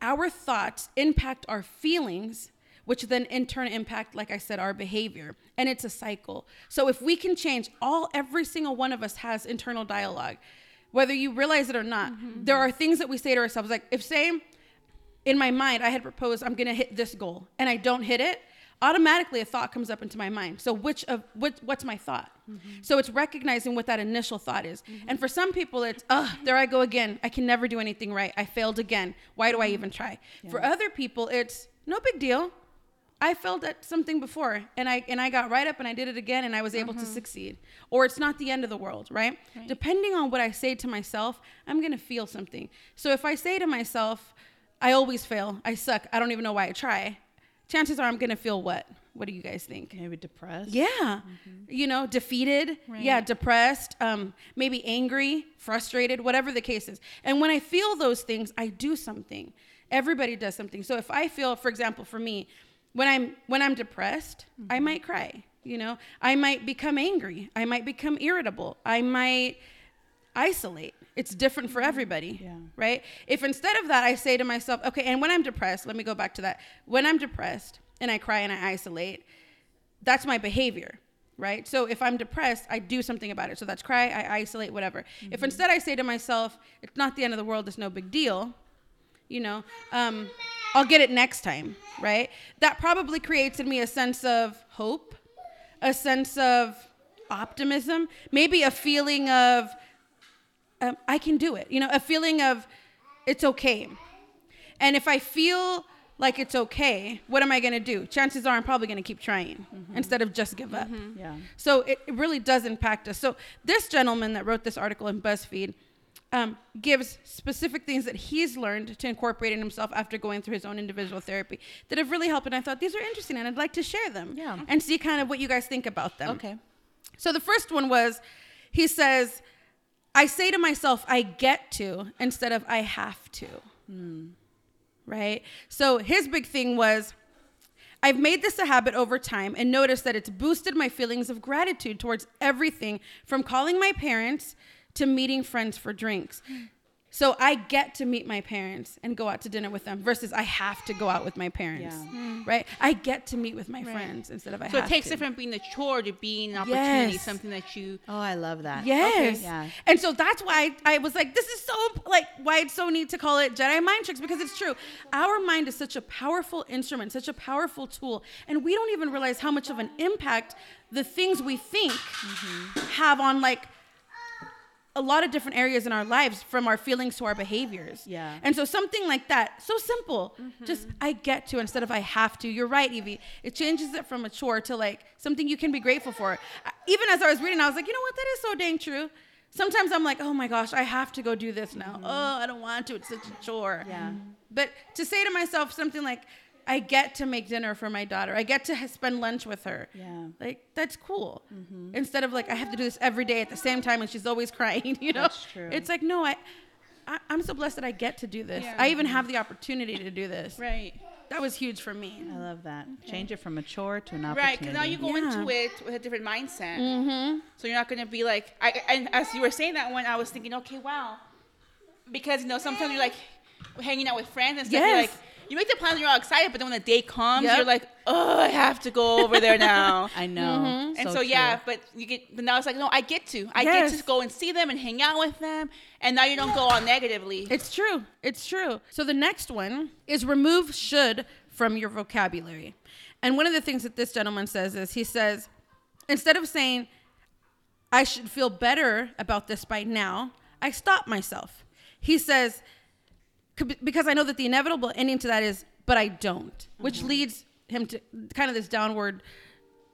our thoughts impact our feelings which then in turn impact like i said our behavior. And it's a cycle. So if we can change all every single one of us has internal dialogue whether you realize it or not mm-hmm. there are things that we say to ourselves like if say in my mind i had proposed i'm going to hit this goal and i don't hit it automatically a thought comes up into my mind. So which of what, what's my thought? Mm-hmm. So it's recognizing what that initial thought is. Mm-hmm. And for some people it's oh there i go again. I can never do anything right. I failed again. Why do i even try? For other people it's no big deal I failed at something before and I and I got right up and I did it again and I was able to succeed. Or it's not the end of the world, right? Depending on what I say to myself, I'm going to feel something. So if I say to myself, I always fail, I suck, I don't even know why I try, chances are I'm going to feel what? What do you guys think? Maybe depressed. Yeah. You know, defeated. Yeah, depressed, um, maybe angry, frustrated, whatever the case is. And when I feel those things, I do something. Everybody does something. So if I feel, for example, for me, when I'm when I'm depressed, I mm-hmm. might cry. You know, I might become angry. I might become irritable. I might isolate. It's different for mm-hmm. everybody, Yeah. right? If instead of that I say to myself, okay, and when I'm depressed, let me go back to that. When I'm depressed and I cry and I isolate, that's my behavior, right? So if I'm depressed, I do something about it. So that's cry, I isolate, whatever. If mm-hmm. instead I say to myself, it's not the end of the world, it's no big deal, you know, um, I'll get it next time, right? That probably creates in me a sense of hope, a sense of optimism, maybe a feeling of um, I can do it, you know, a feeling of it's okay. And if I feel like it's okay, what am I going to do? Chances are I'm probably going to keep trying instead of just give up. Yeah. So it, it really does impact us. So this gentleman that wrote this article in BuzzFeed um, gives specific things that he's learned to incorporate in himself after going through his own individual therapy that have really helped. And I thought these are interesting, and I'd like to share them. Yeah. And see kind of what you guys think about them. Okay. So the first one was, he says, I say to myself, I get to instead of I have to. Right? So his big thing was, I've made this a habit over time and noticed that it's boosted my feelings of gratitude towards everything from calling my parents to meeting friends for drinks. So I get to meet my parents and go out to dinner with them versus I have to go out with my parents. Yeah. Mm. Right? I get to meet with my friends instead of I So have it So it takes to. it from being a chore to being an opportunity, Yes. something that you. Oh, I love that. Yes. Yeah. And so that's why I, I was like, this is so like why it's so neat to call it Jedi mind tricks because it's true. Our mind is such a powerful instrument, such a powerful tool, and we don't even realize how much of an impact the things we think mm-hmm. have on like a lot of different areas in our lives from our feelings to our behaviors. Yeah. And so something like that, so simple, just mm-hmm. I get to instead of I have to. You're right, Evie. It changes it from a chore to like something you can be grateful for. Even as I was reading, I was like, you know what? That is so dang true. Sometimes I'm like, oh my gosh, I have to go do this now. Mm-hmm. Oh, I don't want to. It's such a chore. Yeah. But to say to myself something like, I get to make dinner for my daughter. I get to spend lunch with her. Yeah. Like that's cool. Instead of like I have to do this every day at the same time and she's always *laughs* crying. You know. That's true. It's like no, I, I I'm so blessed that I get to do this. Yeah. I even have the opportunity to do this. Right. That was huge for me. I love that. Change it from a chore to an opportunity. Right, because now you go Yeah. into it with a different mindset. Mm-hmm. So you're not going to be like, I, and as you were saying that one, I was thinking, okay, wow. Because, you know, sometimes you're like hanging out with friends and stuff. You're Yes. like, you make the plans and you're all excited, but then when the day comes, Yep. you're like, oh, I have to go over there now. *laughs* I know. Mm-hmm. and so, yeah, but you get, but now it's like, no, I get to. I get to go and see them and hang out with them. And now you don't go all negatively. It's true. It's true. So the next one is remove should from your vocabulary. And one of the things that this gentleman says is he says, instead of saying, I should feel better about this by now, I stop myself. He says, "C- because I know that the inevitable ending to that is, but I don't, which mm-hmm. leads him to kind of this downward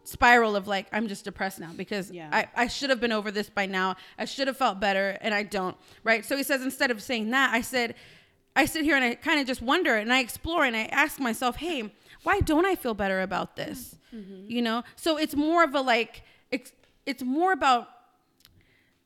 spiral of like, I'm just depressed now because Yeah. I, I should have been over this by now. I should have felt better and I don't. Right. So he says, instead of saying that, I said, I sit here and I kind of just wonder and I explore and I ask myself, hey, why don't I feel better about this? Mm-hmm. You know? So it's more of a like, it's, it's more about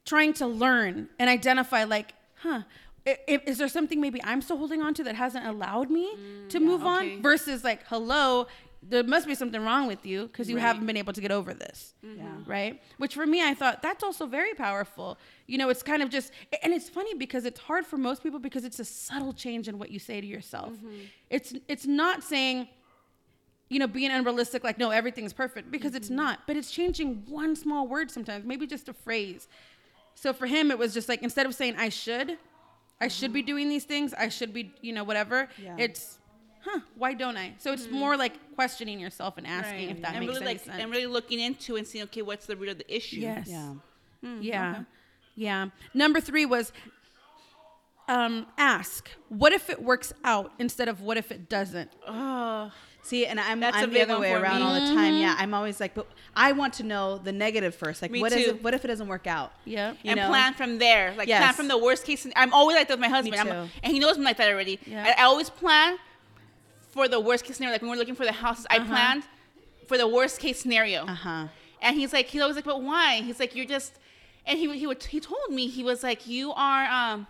trying to learn and identify like huh is there something maybe i'm still holding on to that hasn't allowed me mm, to move okay. on versus like hello there must be something wrong with you because you Right. haven't been able to get over this mm-hmm. Yeah. right which for me i thought that's also very powerful you know it's kind of just and it's funny because it's hard for most people because it's a subtle change in what you say to yourself mm-hmm. it's it's not saying you know, being unrealistic, like, no, everything's perfect, because it's mm-hmm. not. But it's changing one small word sometimes, maybe just a phrase. So for him, it was just like, instead of saying, I should, I should be doing these things, I should be, you know, whatever, Yeah. it's, huh, why don't I? So it's more like questioning yourself and asking Right. if that and makes really any like, sense. And really looking into and seeing, okay, what's the root of the issue? yes. Yeah. Yeah. Yeah. Number three was um, ask, what if it works out instead of what if it doesn't? Oh, See, and I'm, That's I'm the other way around me. all the time. Yeah, I'm always like, but I want to know the negative first. Like, Me what is it? What if it doesn't work out? Yeah, and know? plan from there. Like plan from the worst case. I'm always like that with my husband. I'm, and he knows I'm like that already. Yeah. I, I always plan for the worst case scenario. Like when we're looking for the houses, I Uh-huh. planned for the worst case scenario. Uh huh. And he's like, he's always like, but why? He's like, you're just, and he he would he told me he was like, you are um,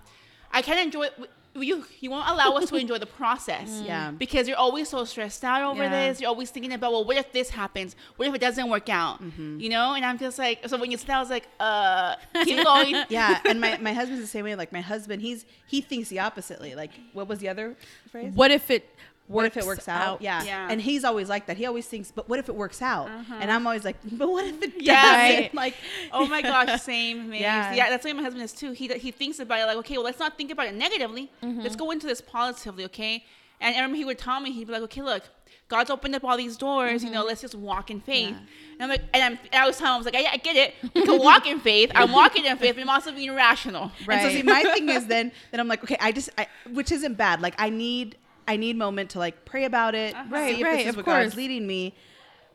I can't enjoy you. You won't allow us to enjoy the process. *laughs* Yeah. Because you're always so stressed out over Yeah. this. You're always thinking about, well, what if this happens? What if it doesn't work out? You know? And I'm just like, so when you said that, I was like, uh, keep going. *laughs* Yeah, and my, my husband's the same way. Like my husband, he's he thinks the oppositely. Like what was the other phrase? What if it What if it works out? Yeah. Yeah. And he's always like that. He always thinks, but what if it works out? Uh-huh. And I'm always like, but what if it *laughs* doesn't? Right. *laughs* Like, Oh my gosh, *laughs* same. Man. Yeah. Yeah. that's the way my husband is too. He he thinks about it like, okay, well, let's not think about it negatively. Mm-hmm. Let's go into this positively, okay? And I remember he would tell me, he'd be like, okay, look, God's opened up all these doors. You know, mm-hmm. let's just walk in faith. And I'm like, and I'm, and I was telling him, I was like, I, I get it. We can walk in faith. I'm walking in faith, but I'm also being rational. And so see, my thing is then that I'm like, okay, I just, I, which isn't bad. Like I need, I need moment to like pray about it, uh-huh. Right, see if right, this is of what course. God's leading me.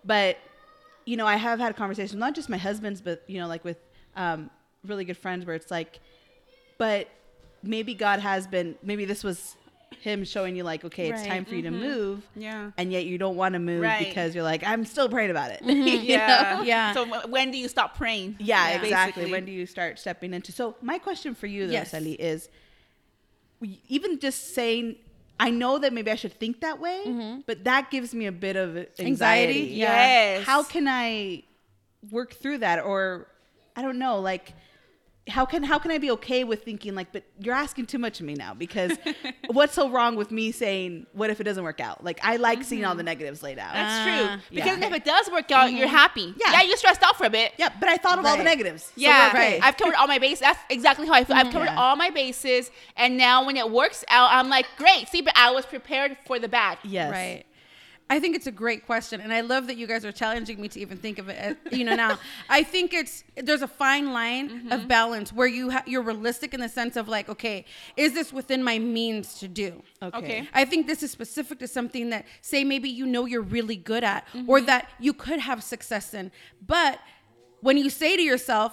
But you know, I have had conversations, not just my husband's, but you know, like with um, really good friends, where it's like, but maybe God has been, maybe this was Him showing you like, okay, it's time for you to mm-hmm. move, Yeah. and yet you don't want to move Right. because you're like, I'm still praying about it. *laughs* Mm-hmm. You Yeah. know? *laughs* Yeah. So w- when do you stop praying? Yeah, Yeah. exactly. Basically. When do you start stepping into? So my question for you, though, Yes. Sally, is even just saying, I know that maybe I should think that way, mm-hmm. but that gives me a bit of anxiety. Anxiety? Yeah. Yes. How can I work through that? Or I don't know, like how can how can I be okay with thinking like, but you're asking too much of me now because *laughs* what's so wrong with me saying what if it doesn't work out? Like I like seeing all the negatives laid out. That's Ah, true. Because yeah. if it does work out, you're happy. Yeah. Yeah, you stressed out for a bit. yeah, but I thought of all the Right. negatives. So Yeah, we're okay. I've covered all my bases. That's exactly how I feel. I've covered Yeah. all my bases, and now when it works out, I'm like, great. See, but I was prepared for the bad. yes. Right. I think it's a great question, and I love that you guys are challenging me to even think of it. As, you know, now *laughs* I think it's there's a fine line Mm-hmm. of balance where you ha- you're realistic in the sense of like, okay, is this within my means to do? Okay. Okay. I think this is specific to something that, say, maybe you know you're really good at, Mm-hmm. or that you could have success in. But when you say to yourself,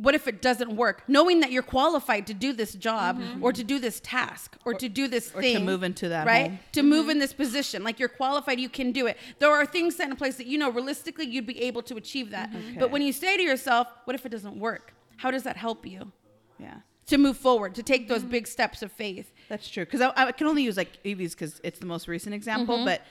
what if it doesn't work? Knowing that you're qualified to do this job, Mm-hmm. or to do this task, or, to do this or to move into that right? home. To move in this position, like you're qualified, you can do it. There are things set in place that you know realistically you'd be able to achieve that. But Okay. when you say to yourself, what if it doesn't work? How does that help you Yeah. to move forward, to take those big steps of faith? That's true. Because I, I can only use like Evie's because it's the most recent example. Mm-hmm. But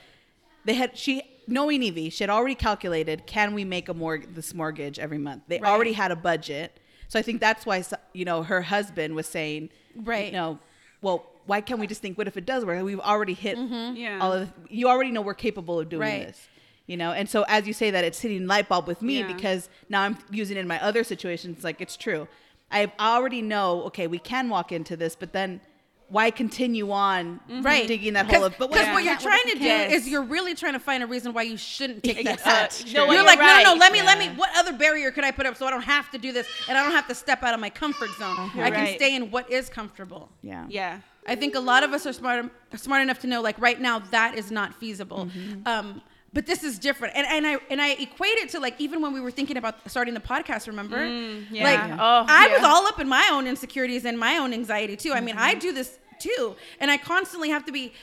they had she knowing Evie, she had already calculated can we make a mortgage this mortgage every month. They Right. already had a budget, so I think that's why you know her husband was saying, Right. You know, well, why can't we just think what if it does work? We've already hit Yeah. all of the, you already know we're capable of doing Mm-hmm. Right. this. You know, and so as you say that, it's hitting light bulb with me Yeah. because now I'm using it in my other situations. Like it's true, I already know. Okay, we can walk into this, but then why continue on Right. digging that hole of? But Because if what we you're can't? What if trying to do can't? is you're really trying to find a reason why you shouldn't take that step. that's No. You're you're like, no, no, no, let me, let me, what other barrier could I put up so I don't have to do this and I don't have to step out of my comfort zone? You're I can right. stay in what is comfortable. yeah, Yeah. I think a lot of us are smart smart enough to know like right now that is not feasible. Mm-hmm. Um, but this is different, and and I and I equate it to like even when we were thinking about starting the podcast. Remember, Mm, yeah. like Yeah. Oh, I was all up in my own insecurities and my own anxiety too. I mean, I Mm-hmm. do this too, and I constantly have to be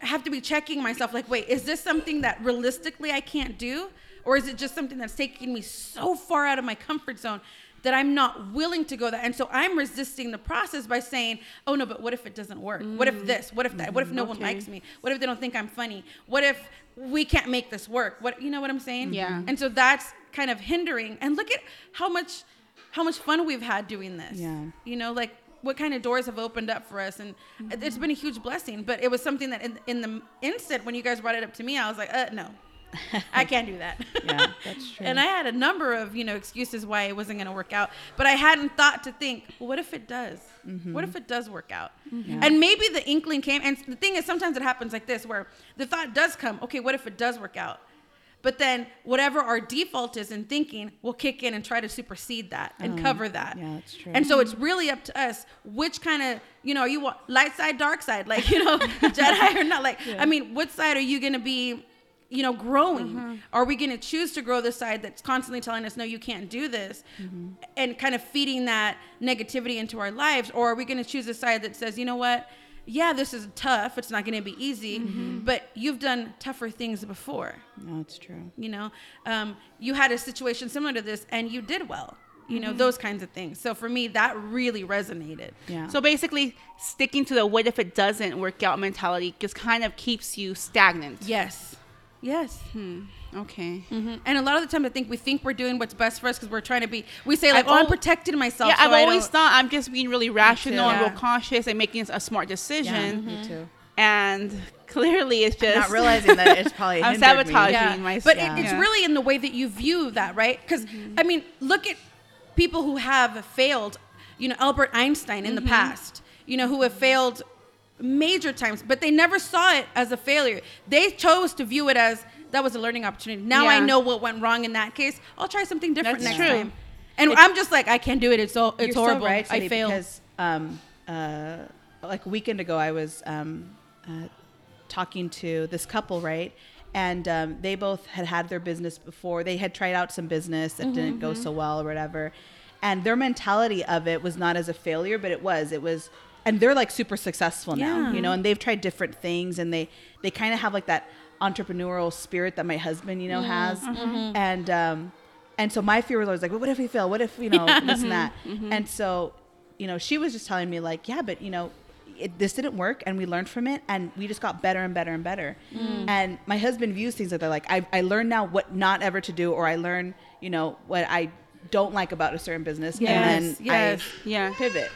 have to be checking myself like wait is this something that realistically i can't do or is it just something that's taking me so far out of my comfort zone that i'm not willing to go that and so i'm resisting the process by saying oh no but what if it doesn't work? What if this? What if that? What if no one likes me? What if they don't think i'm funny? What if we can't make this work? What you know what i'm saying? Yeah. and so that's kind of hindering. And look at how much how much fun we've had doing this. Yeah. you know like what kind of doors have opened up for us. And Mm-hmm. it's been a huge blessing but it was something that in, in the instant when you guys brought it up to me i was like uh no *laughs* i can't do that Yeah, that's *laughs* true. and i had a number of you know excuses why it wasn't going to work out but i hadn't thought to think well, what if it does Mm-hmm. what if it does work out and maybe the inkling came and the thing is sometimes it happens like this where the thought does come okay what if it does work out but then whatever our default is in thinking will kick in and try to supersede that and cover that. Yeah, that's true. And so it's really up to us which kind of, you know, are you light side, dark side, like, you know, *laughs* Jedi or not? Like, I mean, what side are you going to be, you know, growing? Are we going to choose to grow the side that's constantly telling us, no, you can't do this and kind of feeding that negativity into our lives? Or are we going to choose a side that says, you know what? Yeah, this is tough. It's not going to be easy, but you've done tougher things before no, it's true. you know um, you had a situation similar to this and you did well you Mm-hmm. know those kinds of things so for me that really resonated Yeah. So basically, sticking to the what if it doesn't work out mentality just kind of keeps you stagnant. yes yes hmm. Okay. hmm and a lot of the time i think we think we're doing what's best for us because we're trying to be we say like I've oh i'm protecting myself Yeah, so I've I always don't- thought I'm just being really rational and Yeah. real cautious and making a smart decision. yeah, decision. me too. And *laughs* clearly, it's just Not realizing that it's *laughs* probably I'm sabotaging. yeah. my- but it, it's Yeah. really in the way that you view that right because mm-hmm. i mean look at people who have failed you know albert einstein in the mm-hmm. past you know who have failed major times but they never saw it as a failure they chose to view it as that was a learning opportunity now i know what went wrong in that case i'll try something different That's next true. time and i'm just like i can't do it it's so it's You're so horrible right, i failed Because um, uh, like a weekend ago, I was um, uh, talking to this couple, right? And um, they both had had their business before. They had tried out some business that didn't go so well or whatever. And their mentality of it was not as a failure, but it was. It was, and they're like super successful now, Yeah. you know. And they've tried different things, and they they kind of have like that entrepreneurial spirit that my husband, you know, has. Uh-huh. And um, and so my fear was always like, well, what if we fail? What if you know *laughs* this and that? Mm-hmm. And so, you know, she was just telling me like, yeah, but you know, it, this didn't work, and we learned from it, and we just got better and better and better. Mm. And my husband views things like that. Like I, I learned now what not ever to do, or I learn, you know, what I don't like about a certain business, Yes, and then yes. I Yeah. pivot.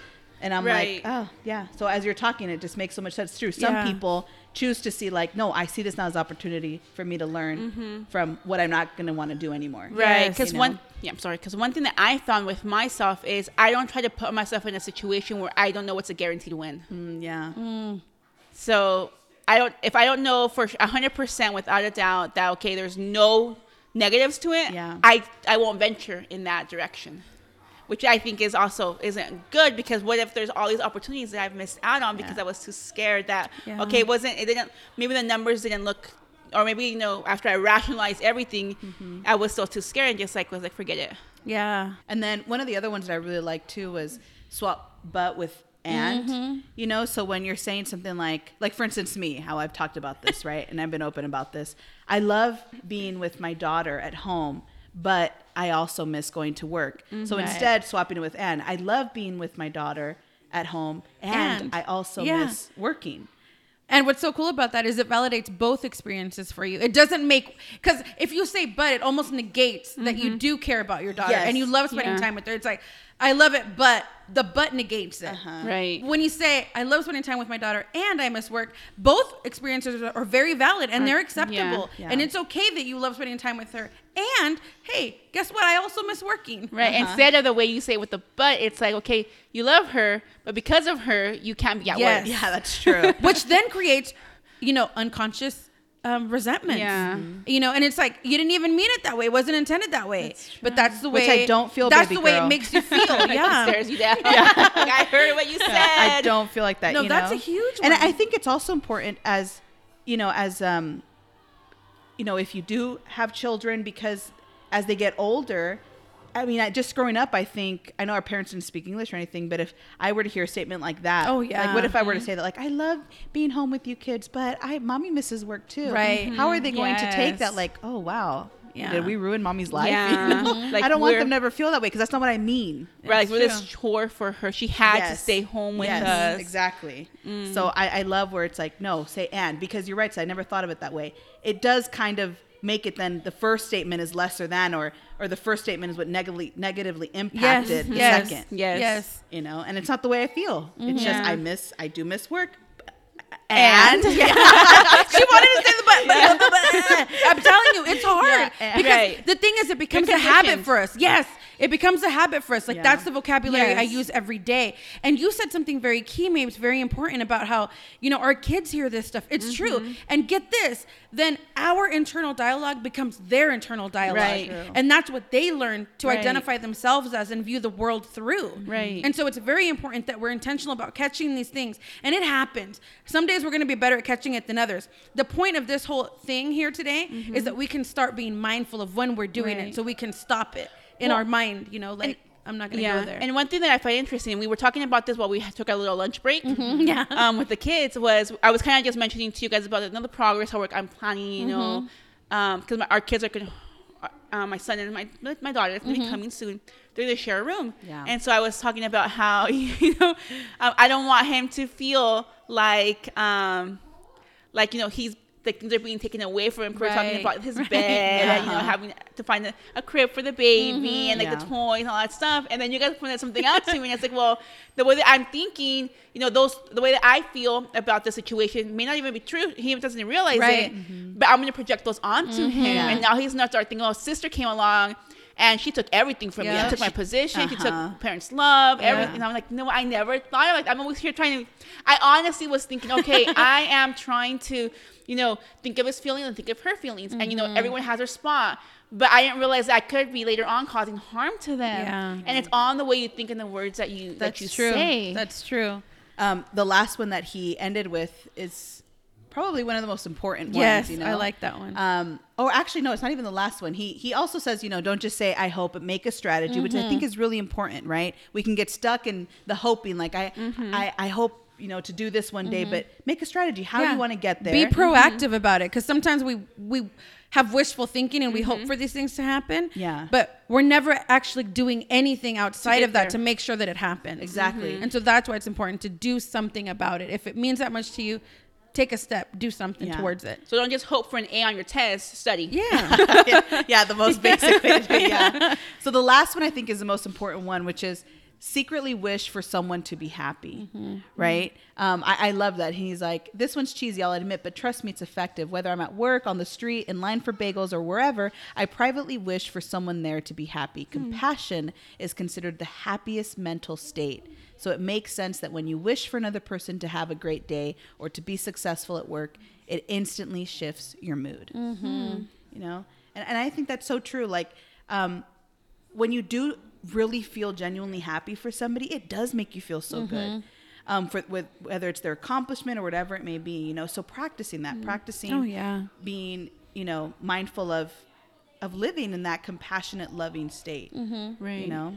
And I'm Right. like, oh yeah. So as you're talking, it just makes so much sense. It's true. Some Yeah. people choose to see like, no, I see this now as opportunity for me to learn from what I'm not going to want to do anymore. Right, Yes. because You know? one, yeah, I'm sorry, because one thing that I found with myself is I don't try to put myself in a situation where I don't know what's a guaranteed win. Mm, yeah. So I don't, if I don't know for 100% without a doubt that okay, there's no negatives to it, Yeah. I I won't venture in that direction. Which I think is also isn't good because what if there's all these opportunities that I've missed out on because Yeah. I was too scared that Yeah. okay it wasn't it didn't maybe the numbers didn't look or maybe you know after I rationalized everything Mm-hmm. I was still too scared and just like was like forget it Yeah. And then one of the other ones that I really liked too was swap butt with and. Mm-hmm. You know, so when you're saying something like, like for instance, me, how I've talked about this, *laughs* right? And I've been open about this. I love being with my daughter at home, but I also miss going to work. So mm-hmm. instead, swapping it with and. I love being with my daughter at home, and, And. I also Yeah. miss working. And what's so cool about that is it validates both experiences for you. It doesn't make because if you say but, it almost negates that you mm-hmm. do care about your daughter Yes. and you love spending Yeah. time with her. It's like I love it, but the but negates it. right When you say I love spending time with my daughter and I miss work, both experiences are, are very valid and they're acceptable. Yeah. And it's okay that you love spending time with her. And hey, guess what? I also miss working. right Uh-huh. instead of the way you say it with the but it's like okay you love her but because of her you can't be at Yes. work Yeah, that's true. *laughs* which then creates you know unconscious um, resentment. Yeah. you know and it's like you didn't even mean it that way. It wasn't intended that way. But that's the way Which I don't feel, that's baby the way it makes you feel. *laughs* Yeah. Stares you down. *laughs* Like, I heard what you *laughs* said. I don't feel like that. No, you that's know? a huge And. I think it's also important as, you know, as um, you know, if you do have children, because as they get older, I mean, I, just growing up, I think I know our parents didn't speak English or anything, but if I were to hear a statement like that, Oh, yeah, like what if I were to mm-hmm. say that, like, I love being home with you kids, but I mommy misses work too. Right. How are they going to take that? Like, oh wow, Yeah. did we ruin mommy's life? Yeah. *laughs* You know? *laughs* Like, I don't want them to ever feel that way because that's not what I mean. right like we're this chore for her she had to stay home with Yes, us Exactly. Mm. So I, I love where it's like, no, say and because you're right. So I never thought of it that way. It does kind of make it then the first statement is lesser than or or the first statement is what negatively negatively yes impacted the yes second. Yes. yes You know, and it's not the way I feel. It's just mm-hmm. I miss I do miss work. And- And, *laughs* she wanted to say the but, but, but, but. I'm telling you, it's hard Yeah, because right. the thing is, it becomes a habit for us. Yes, it becomes a habit for us. Like Yeah. that's the vocabulary I use every day. And you said something very key, maybe it's very important about how you know our kids hear this stuff. It's Mm-hmm. true. And get this, then our internal dialogue becomes their internal dialogue, Right. And that's what they learn to Right. identify themselves as and view the world through. Right. And so it's very important that we're intentional about catching these things. And it happens. Some days we're going to be better at catching it than others. The point of this whole thing here today is that we can start being mindful of when we're doing Mm-hmm. Right. it so we can stop it in Well, our mind, you know, like I'm not going to yeah go there. and one thing that i find interesting we were talking about this while we took our little lunch break Mm-hmm. *laughs* yeah. um, with the kids was I was kind of just mentioning to you guys about another progress how work I'm planning, you know, Mm-hmm. because our kids are going uh, my son and my my daughter is going to be coming soon. They're going to share a room, Yeah. and so I was talking about how *laughs* you know um, I don't want him to feel like um like you know he's like things are being taken away from him. We're talking about his *laughs* bed, and, you know, Uh-huh. having to find a, a crib for the baby and like Yeah. the toys and all that stuff. And then you guys pointed something out to me, and it's like, well, the way that I'm thinking, you know, those the way that I feel about the situation may not even be true. He doesn't realize Right. it, but I'm gonna project those onto him, Yeah. and now he's not start thinking, oh, sister came along. And she took everything from me. Yeah. She took my position. She Uh-huh. took parents' love, Yeah. everything. And I'm like, no, I never thought of like I'm always here trying to. I honestly was thinking, okay, *laughs* I am trying to, you know, think of his feelings and think of her feelings, and you know, Mm-hmm. everyone has their spot. But I didn't realize that I could be later on causing harm to them. Yeah. And it's on the way you think and the words that you that you true. say. That's true. Um, the last one that he ended with is probably one of the most important Yes, ones. You know? I like that one. Um, or actually, no, it's not even the last one. He he also says, you know, don't just say I hope, but make a strategy, which I think Mm-hmm. is really important, right? We can get stuck in the hoping, like I Mm-hmm. I, I hope you know to do this one day, but make a strategy. How do you want to get there? Be proactive about it because sometimes we we have wishful thinking and we hope for these things to happen. Yeah. But we're never actually doing anything outside of that there. to make sure that it happens. Exactly. And so that's why it's important to do something about it. If it means that much to you, take a step, do something Yeah. towards it. So don't just hope for an A on your test. Study. Yeah. yeah, *laughs* *laughs* yeah, the most basic way to do it, yeah. *laughs* So the last one I think is the most important one, which is secretly wish for someone to be happy, right? Um, I, I love that. He's like, this one's cheesy, I'll admit, but trust me, it's effective. Whether I'm at work, on the street, in line for bagels, or wherever, I privately wish for someone there to be happy. Compassion is considered the happiest mental state. So it makes sense that when you wish for another person to have a great day or to be successful at work, it instantly shifts your mood you know and, and i think that's so true like um, when you do really feel genuinely happy for somebody it does make you feel so good mm-hmm. um, for with whether it's their accomplishment or whatever it may be you know so practicing that mm. practicing Oh, yeah. being you know mindful of of living in that compassionate loving state mm-hmm. Right. you know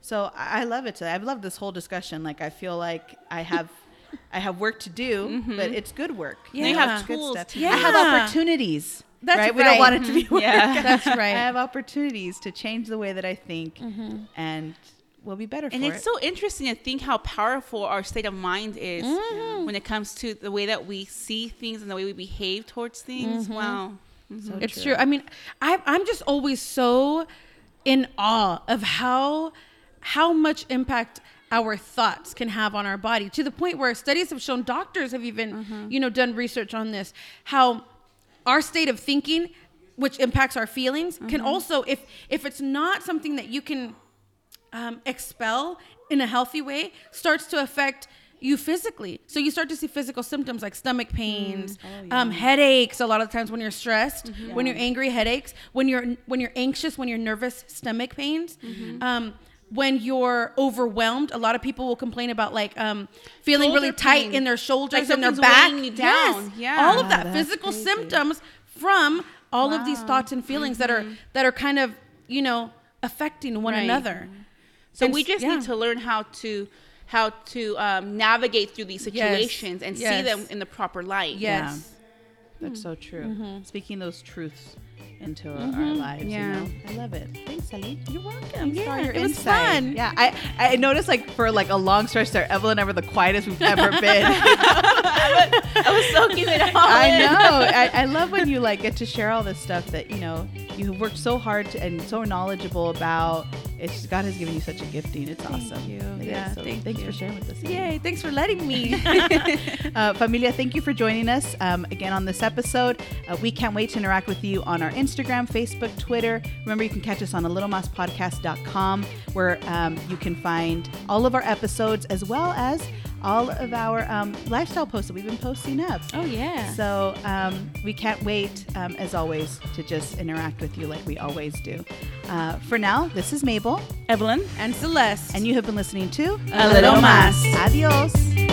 so i I love it today i've loved this whole discussion like i feel like i have *laughs* i have work to do but mm-hmm. it's good work Yeah. They Yeah. have Good tools. stuff. to Yeah. I have opportunities. That's right. We don't want it to be mm-hmm. work. Yeah. That's *laughs* right. I have opportunities to change the way that I think, mm-hmm. and we'll be better And it's it. so interesting to think how powerful our state of mind is mm-hmm. when it comes to the way that we see things and the way we behave towards things. Wow. So It's true. I mean, I, I'm just always so in awe of how how much impact our thoughts can have on our body to the point where studies have shown doctors have even you know done research on this how our state of thinking which impacts our feelings can also if if it's not something that you can um, expel in a healthy way starts to affect you physically. So you start to see physical symptoms like stomach pains, um, headaches. A lot of times when you're stressed, when you're angry, headaches. When you're when you're anxious, when you're nervous, stomach pains. Um, when you're overwhelmed, a lot of people will complain about like um, feeling really Shoulder tight pain. in their shoulders Like and their back. weighing you down. Yes, Yeah. all of that that's physical crazy. symptoms from all of these thoughts and feelings that are that are kind of you know affecting one Right. another. So And we just yeah. need to learn how to how to um, navigate through these Yes. situations and see them in the proper light. Yes. That's so true. Mm-hmm. Speaking those truths into our mm-hmm. lives. Yeah. You know? I love it. Thanks, Ellie. You're welcome. Thanks Yeah, your it was fun. Yeah, I, I noticed like for like a long stretch there, Evelyn and I were the quietest we've ever *laughs* been. I was soaking it all I in. know. I, I love when you like get to share all this stuff that you know you have worked so hard to, and so knowledgeable about. It's just, God has given you such a gifting. It's awesome. you. Is. Yeah, So thank thanks you. for sharing with us. Yay! Thanks for letting me. *laughs* *laughs* uh, familia, thank you for joining us um, again on this episode. Uh, we can't wait to interact with you on our Instagram, Facebook, Twitter. Remember, you can catch us on a littlemasspodcast.com where um, you can find all of our episodes as well as all of our um, lifestyle posts that we've been posting up. oh yeah. So um, we can't wait, um, as always, to just interact with you like we always do. Uh, for now, this is Mabel, Evelyn. and Celeste. and you have been listening to A Little Mas. Adios.